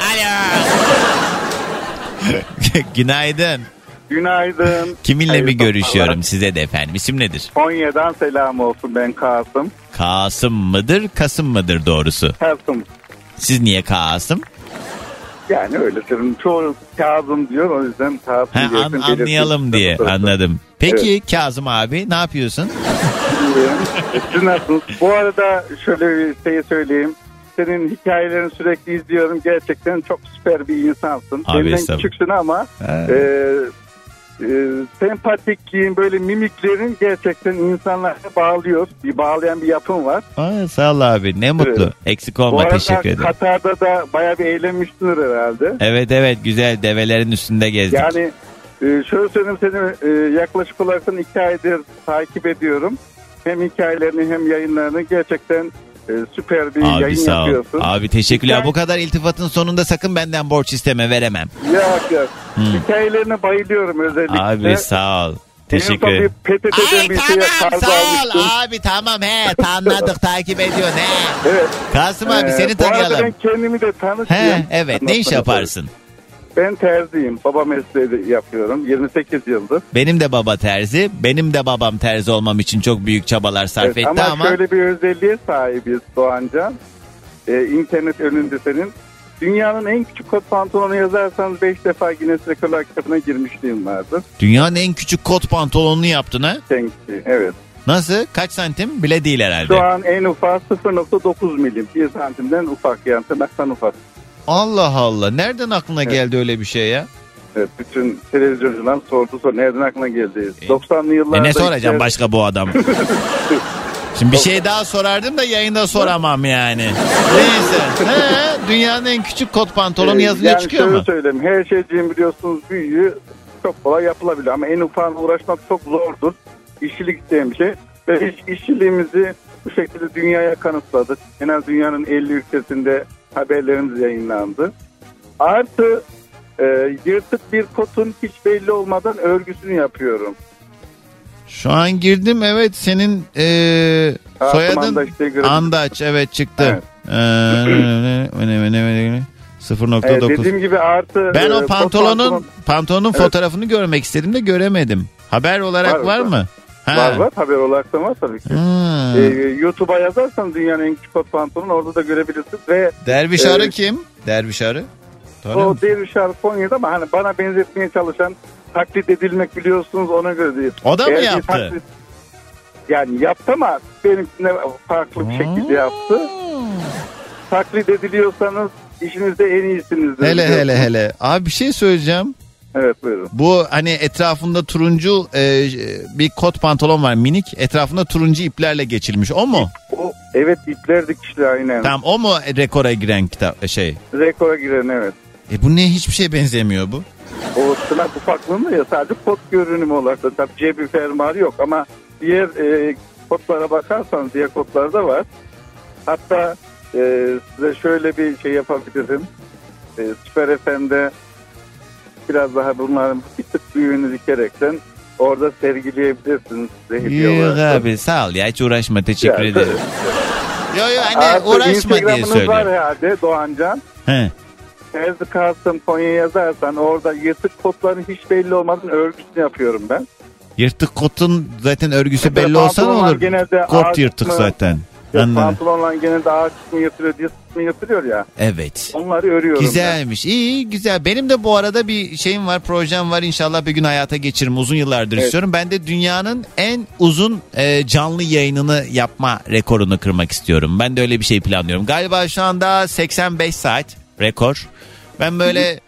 alo. Günaydın. Günaydın. Kiminle Hayırlı mi görüşüyorum sabahlar. size de efendim? İsim nedir? Konya'dan selam olsun ben Kasım. Kasım mıdır, Kasım mıdır doğrusu? Kasım. Siz niye Kasım? Yani öyle senin çoğu Kazım diyor o yüzden Kasım Ha, an- anlayalım diye anladım. Peki Kazım abi ne yapıyorsun? E, Siz nasılsınız? Bu arada şöyle bir şey söyleyeyim. Senin hikayelerini sürekli izliyorum. Gerçekten çok süper bir insansın. Abi estağfurullah. küçüksün ama Ha. e, e, sempatikliğin böyle mimiklerin gerçekten insanları bağlıyor. Bir bağlayan bir yapın var. Aa, sağ ol abi ne mutlu. Evet. Eksik Bu olma arada teşekkür ederim. Katar'da da bayağı bir eğlenmişsindir herhalde. Evet evet güzel develerin üstünde gezdik. Yani e, şöyle söyleyeyim seni e, yaklaşık olarak iki aydır takip ediyorum. Hem hikayelerini hem yayınlarını gerçekten e, süper bir Abi yayın sağ ol. yapıyorsun. Abi teşekkürler. Hikaye- Bu kadar iltifatın sonunda sakın benden borç isteme veremem. Yok yok. Hı. Hikayelerine bayılıyorum özellikle. Abi sağ ol. Teşekkür ederim. PTT'den bir şeye kargo almıştım. Abi tamam he anladık takip ediyor ne? Evet. Kasım abi Ee, seni Bu arada ben tanıyalım. kendimi de tanıtayım. He evet ne iş yaparsın? Ben terziyim. Baba mesleği yapıyorum. 28 yıldır. Benim de baba terzi. Benim de babam terzi olmam için çok büyük çabalar sarf Evet, etti ama, ama, şöyle bir özelliğe sahibiz Doğancan. Ee, internet önünde senin. Dünyanın en küçük kot pantolonu yazarsanız 5 defa Guinness Rekorlar kitabına girmişliğim vardır. dünyanın en küçük kot pantolonunu yaptın ha? Senki, evet. Nasıl? Kaç santim? Bile değil herhalde. Şu an en ufak 0.9 milim. 1 santimden ufak yani tırnaktan ufak. Allah Allah. Nereden aklına geldi öyle bir şey ya? Evet, bütün televizyoncular sordu sonra nereden aklına geldi? 90'lı yıllarda... E ne soracağım işte- başka bu adam? Şimdi bir şey daha sorardım da yayında soramam yani. Neyse. He, dünyanın en küçük kot pantolonu Ee, yazınca yani çıkıyor mu? söyleyeyim. Her şeyciğin biliyorsunuz büyüğü çok kolay yapılabilir. Ama en ufağına uğraşmak çok zordur. İşçilik isteyen bir şey. Ve iş, işçiliğimizi bu şekilde dünyaya kanıtladık. Genel dünyanın 50 ülkesinde haberlerimiz yayınlandı. Artı e, yırtık bir kotun hiç belli olmadan örgüsünü yapıyorum. Şu an girdim evet senin Kasım soyadın Andaç diye görebilirim. Andaç evet çıktı. Evet. Eee, ne- ne- ne- ne- E, 0.9. dediğim gibi artı... Ben e, o pantolonun pantolon- pantolonun Evet. fotoğrafını görmek istedim de göremedim. Haber olarak Var, var, var. mı? Ha. Var var haber olarak da var tabii ki. Ha. E, YouTube'a yazarsan dünyanın en küçük kot pantolonu orada da görebilirsiniz. Ve Derviş e, Arı kim? Derviş Arı. Tanıyor O musun? Derviş Arı Konya'da ama hani bana benzetmeye çalışan taklit edilmek biliyorsunuz ona göre değil. O da mı Eğer yaptı? taklit- yani yaptı ama benimkine farklı bir şekilde yaptı. Taklit ediliyorsanız işinizde en iyisinizdir. Hele hele hele. Abi bir şey söyleyeceğim. Evet buyurun. Bu hani etrafında turuncu e, bir kot pantolon var minik. Etrafında turuncu iplerle geçilmiş. O mu? O, evet ipler dikişli aynen. Tamam o mu rekora giren kitap şey? Rekora giren evet. E bu ne hiçbir şey benzemiyor bu. O tırnak ufaklığında ya sadece kot görünümü olarak da tabii cebi fermuarı yok ama diğer e, kodlara bakarsanız diğer kodlarda var. Hatta e, size şöyle bir şey yapabilirim. E, Süper FM'de biraz daha bunların bir tık büyüğünü dikerekten orada sergileyebilirsiniz. Yok abi sağ ol ya hiç uğraşma teşekkür Ya, ederim. Yo yo anne Artı uğraşma diye Instagram'ınız var söylüyorum. herhalde Doğancan. He. Terzi Kasım Konya yazarsan orada yırtık kodların hiç belli olmadan örgüsünü yapıyorum ben. Yırtık kotun zaten örgüsü Mesela belli olsa ne olur? Kot yırtık kısmı- zaten. Ya, pantolonlar genelde ağ kısmı yırtılıyor, diz kısmı yırtılıyor ya. Evet. Onları örüyorum ben. Güzelmiş. İyi güzel. Benim de bu arada bir şeyim var, projem var. İnşallah bir gün hayata geçiririm. Uzun yıllardır Evet. istiyorum. Ben de dünyanın en uzun e, canlı yayınını yapma rekorunu kırmak istiyorum. Ben de öyle bir şey planlıyorum. Galiba şu anda 85 saat rekor. Ben böyle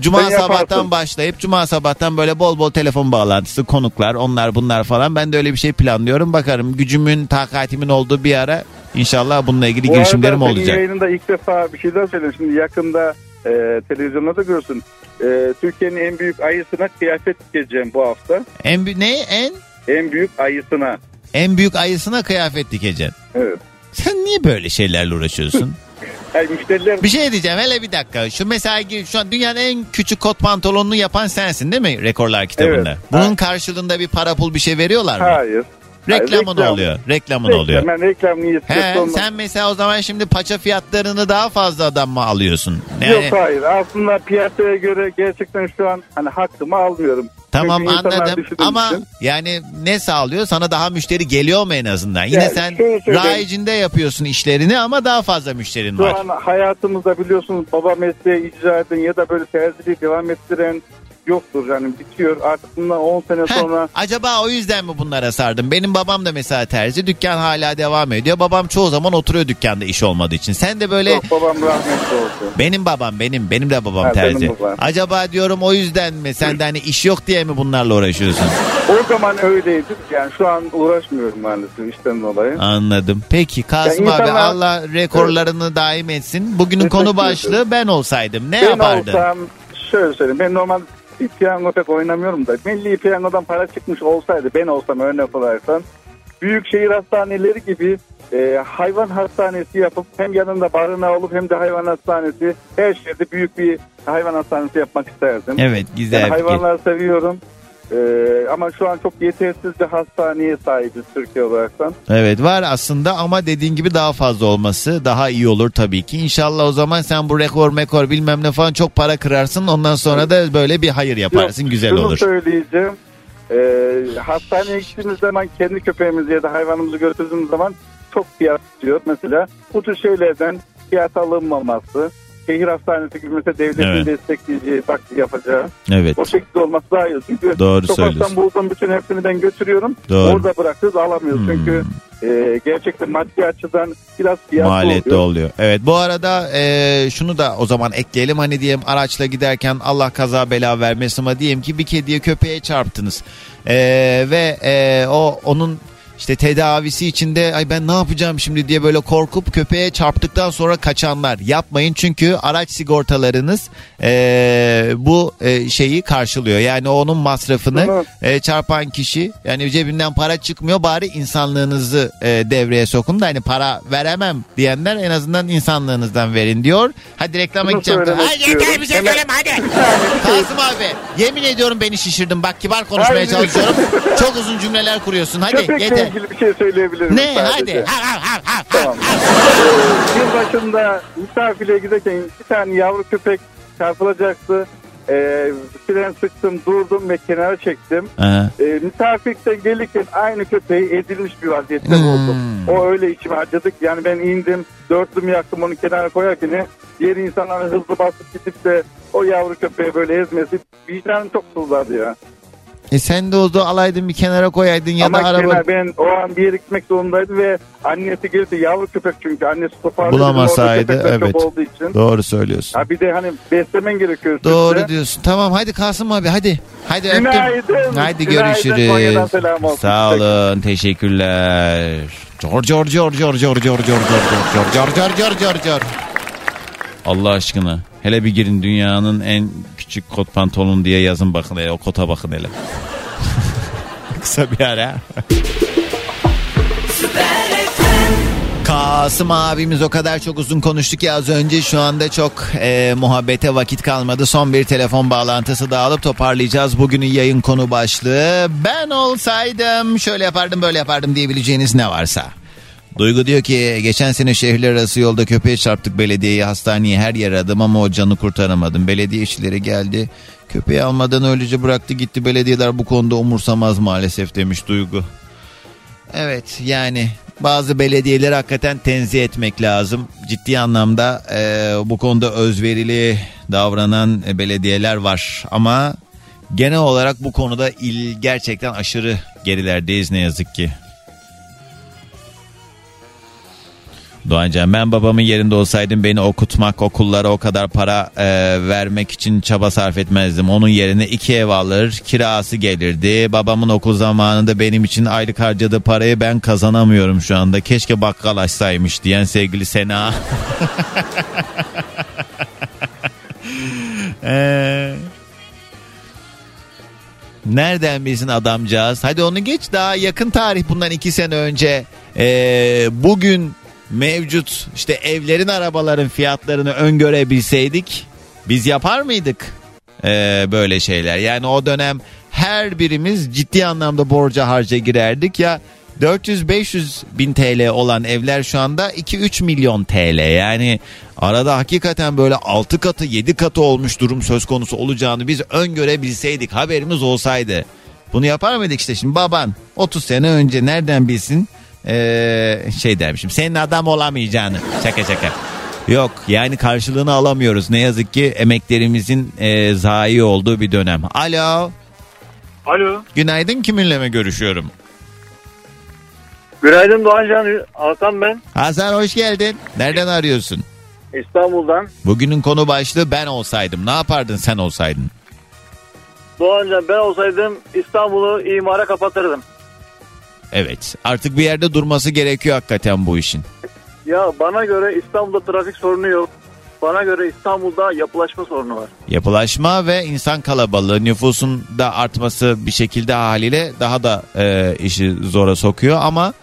Cuma Sen yaparsın. sabahtan başlayıp Cuma sabahtan böyle bol bol telefon bağlantısı, konuklar, onlar bunlar falan. Ben de öyle bir şey planlıyorum. Bakarım gücümün, takatimin olduğu bir ara inşallah bununla ilgili Bu girişimlerim arada olacak. yayınında ilk defa bir şey daha söyleyeyim. Şimdi yakında e, televizyonda da görürsün. E, Türkiye'nin en büyük ayısına kıyafet dikeceğim bu hafta. En ne? En En büyük ayısına. En büyük ayısına kıyafet dikeceksin. Evet. Sen niye böyle şeylerle uğraşıyorsun? Yani müşteriler bir şey diyeceğim hele bir dakika. Şu mesela gir- şu an dünyanın en küçük kot pantolonunu yapan sensin değil mi rekorlar kitabında? Evet. Bunun karşılığında bir para pul bir şey veriyorlar mı? Hayır. Reklamın reklam. oluyor. Reklamın Reklam, oluyor. Ben reklam niyeti He, olmaz. sen mesela o zaman şimdi paça fiyatlarını daha fazladan mı alıyorsun? Yok hayır aslında piyasaya göre gerçekten şu an hani hakkımı almıyorum. Tamam Çünkü insanlar anladım düşündüğü ama için- yani ne sağlıyor? Sana daha müşteri geliyor mu en azından? Yine Yani sen söyleyeyim. rayicinde yapıyorsun işlerini ama daha fazla müşterin Şu var. an hayatımızda biliyorsunuz baba mesleği icra eden ya da böyle terziliği devam ettiren yoktur. Yani bitiyor artık bundan 10 sene Heh, sonra acaba o yüzden mi bunlara sardım? Benim babam da mesela terzi. Dükkan hala devam ediyor. Babam çoğu zaman oturuyor dükkanda iş olmadığı için. Sen de böyle yok babam rahmetli oldu. benim babam benim benim de babam Ha, benim terzi. babam. Acaba diyorum o yüzden mi sen de hani iş yok diye mi bunlarla uğraşıyorsun? O zaman öyleydi. Yani şu an uğraşmıyorum maalesef işten dolayı. Anladım. Peki Kasım Ya abi insanlar- Allah rekorlarını daim etsin. Bugünün Teşekkür konu başlığı ben olsaydım ne ben yapardın? olsam şöyle söyleyeyim. Ben normal bir piyango pek oynamıyorum da milli piyangodan para çıkmış olsaydı ben olsam örnek olarsan büyükşehir hastaneleri gibi e, hayvan hastanesi yapıp hem yanında barınağı olup hem de hayvan hastanesi her şehirde büyük bir hayvan hastanesi yapmak isterdim. Evet güzel Yani hayvanları seviyorum. E, ama şu an çok yetersiz bir hastaneye sahibiz Türkiye olaraktan. Evet var aslında ama dediğin gibi daha fazla olması daha iyi olur tabii ki. İnşallah o zaman sen bu rekor mekor bilmem ne falan çok para kırarsın. Ondan sonra da böyle bir hayır yaparsın Yok, güzel şunu olur. söyleyeceğim. Ee, hastaneye gittiğimiz zaman kendi köpeğimizi ya da hayvanımızı götürdüğümüz zaman çok fiyat istiyor. Mesela bu tür şeylerden fiyat alınmaması, şehir hastanesi gibi mesela devletin Evet. destekleyeceği, takdir yapacağı. Evet. O şekilde olması daha iyi. Çünkü Doğru söylüyorsun. bulduğum bütün hepsini ben götürüyorum. Doğru. Hmm. Orada bırakıyoruz alamıyoruz. Çünkü e, gerçekten maddi açıdan biraz fiyatlı Maliyetli oluyor. oluyor. Evet bu arada e, şunu da o zaman ekleyelim. Hani diyelim araçla giderken Allah kaza bela vermesin ama diyelim ki bir kediye köpeğe çarptınız. E, ve e, o onun işte tedavisi içinde ay ben ne yapacağım şimdi? diye böyle korkup köpeğe çarptıktan sonra kaçanlar. Yapmayın çünkü araç sigortalarınız e, bu e, şeyi karşılıyor. Yani onun masrafını e, çarpan kişi yani cebinden para çıkmıyor bari insanlığınızı e, devreye sokun da hani para veremem diyenler en azından insanlığınızdan verin diyor. Hadi reklama Bunu gideceğim. Hadi yeter bir şey söyleme hadi. Kasım abi yemin ediyorum beni şişirdin. Bak kibar konuşmaya çalışıyorum. Çok uzun cümleler kuruyorsun. Hadi Köpekle yeter. ilgili bir şey söyleyebilirim Ne sadece. hadi. Ha, ha, ha, ha, ha. Tamam. Ee, Yılbaşında misafire giderken bir tane yavru köpek çarpılacaktı. Ee, fren sıktım, durdum ve kenara çektim. Aha. Ee, misafirlikten gelirken aynı köpeği ezilmiş bir vaziyette Hmm. buldum. O öyle içime acıdık. Yani ben indim, dörtlümü yaktım onu kenara koyarken diğer insanların hızlı basıp gidip de o yavru köpeği böyle ezmesi vicdanım çok sızladı ya. E sen de o da alaydın bir kenara koyaydın ya Ama da araba kenar ben o an bir yere gitmek zorundaydım ve annesi geldi yavru köpek çünkü annesi toparladı. bulamasaydı evet. olduğu için. Doğru söylüyorsun. Ha bir de hani beslemen gerekiyor. Doğru sürekli. diyorsun. Tamam hadi Kasım abi hadi. Hadi öptüm. Günaydın. Hadi Günaydın. Konya'dan görüşürüz. olsun. Sağ olun. Teşekkürler. Cor cor cor cor cor cor cor cor cor cor cor cor cor cor Allah aşkına. Hele bir girin dünyanın en küçük kot pantolonu diye yazın bakın hele. O kota bakın hele. Kısa bir ara. Kasım abimiz o kadar çok uzun konuştuk ki az önce şu anda çok e, muhabbete vakit kalmadı. Son bir telefon bağlantısı da alıp toparlayacağız. Bugünün yayın konu başlığı ben olsaydım şöyle yapardım böyle yapardım diyebileceğiniz ne varsa. Duygu diyor ki geçen sene şehirler arası yolda köpeğe çarptık belediyeyi hastaneye her yer aradım ama o canı kurtaramadım. Belediye işçileri geldi köpeği almadan öylece bıraktı gitti belediyeler bu konuda umursamaz maalesef demiş Duygu. Evet yani bazı belediyeleri hakikaten tenzih etmek lazım. Ciddi anlamda e, bu konuda özverili davranan belediyeler var. Ama genel olarak bu konuda il gerçekten aşırı gerilerdeyiz ne yazık ki. Doğancan ben babamın yerinde olsaydım beni okutmak okullara o kadar para e, vermek için çaba sarf etmezdim. Onun yerine iki ev alır kirası gelirdi. Babamın okul zamanında benim için aylık harcadığı parayı ben kazanamıyorum şu anda. Keşke bakkal açsaymış diyen sevgili Sena. Eee... Nereden bilsin adamcağız? Hadi onu geç daha yakın tarih bundan iki sene önce. Ee, bugün mevcut işte evlerin arabaların fiyatlarını öngörebilseydik biz yapar mıydık ee, böyle şeyler? Yani o dönem her birimiz ciddi anlamda borca harca girerdik ya 400-500 bin TL olan evler şu anda 2-3 milyon TL. Yani arada hakikaten böyle 6 katı 7 katı olmuş durum söz konusu olacağını biz öngörebilseydik haberimiz olsaydı. Bunu yapar mıydık işte şimdi baban 30 sene önce nereden bilsin ee, şey dermişim senin adam olamayacağını şaka şaka. Yok yani karşılığını alamıyoruz ne yazık ki emeklerimizin e, zayi olduğu bir dönem. Alo Alo. günaydın kiminle mi görüşüyorum? Günaydın Doğancan. Hakan ben. Hasan hoş geldin. Nereden arıyorsun? İstanbul'dan. Bugünün konu başlığı ben olsaydım. Ne yapardın sen olsaydın? Doğancan ben olsaydım İstanbul'u imara kapatırdım. Evet artık bir yerde durması gerekiyor hakikaten bu işin. Ya bana göre İstanbul'da trafik sorunu yok. Bana göre İstanbul'da yapılaşma sorunu var. Yapılaşma ve insan kalabalığı nüfusun da artması bir şekilde haliyle daha da e, işi zora sokuyor ama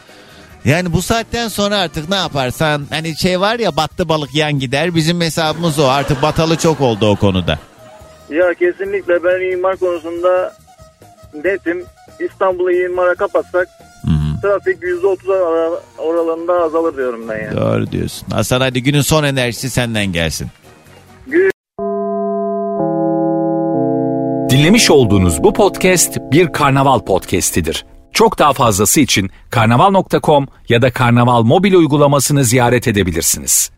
yani bu saatten sonra artık ne yaparsan hani şey var ya battı balık yan gider bizim hesabımız o artık batalı çok oldu o konuda. Ya kesinlikle ben imar konusunda netim. İstanbul'u imara kapatsak trafik %30 ara- oralığında azalır diyorum ben yani. Doğru diyorsun. Hasan hadi günün son enerjisi senden gelsin. Dinlemiş olduğunuz bu podcast bir karnaval podcastidir. Çok daha fazlası için karnaval.com ya da karnaval mobil uygulamasını ziyaret edebilirsiniz.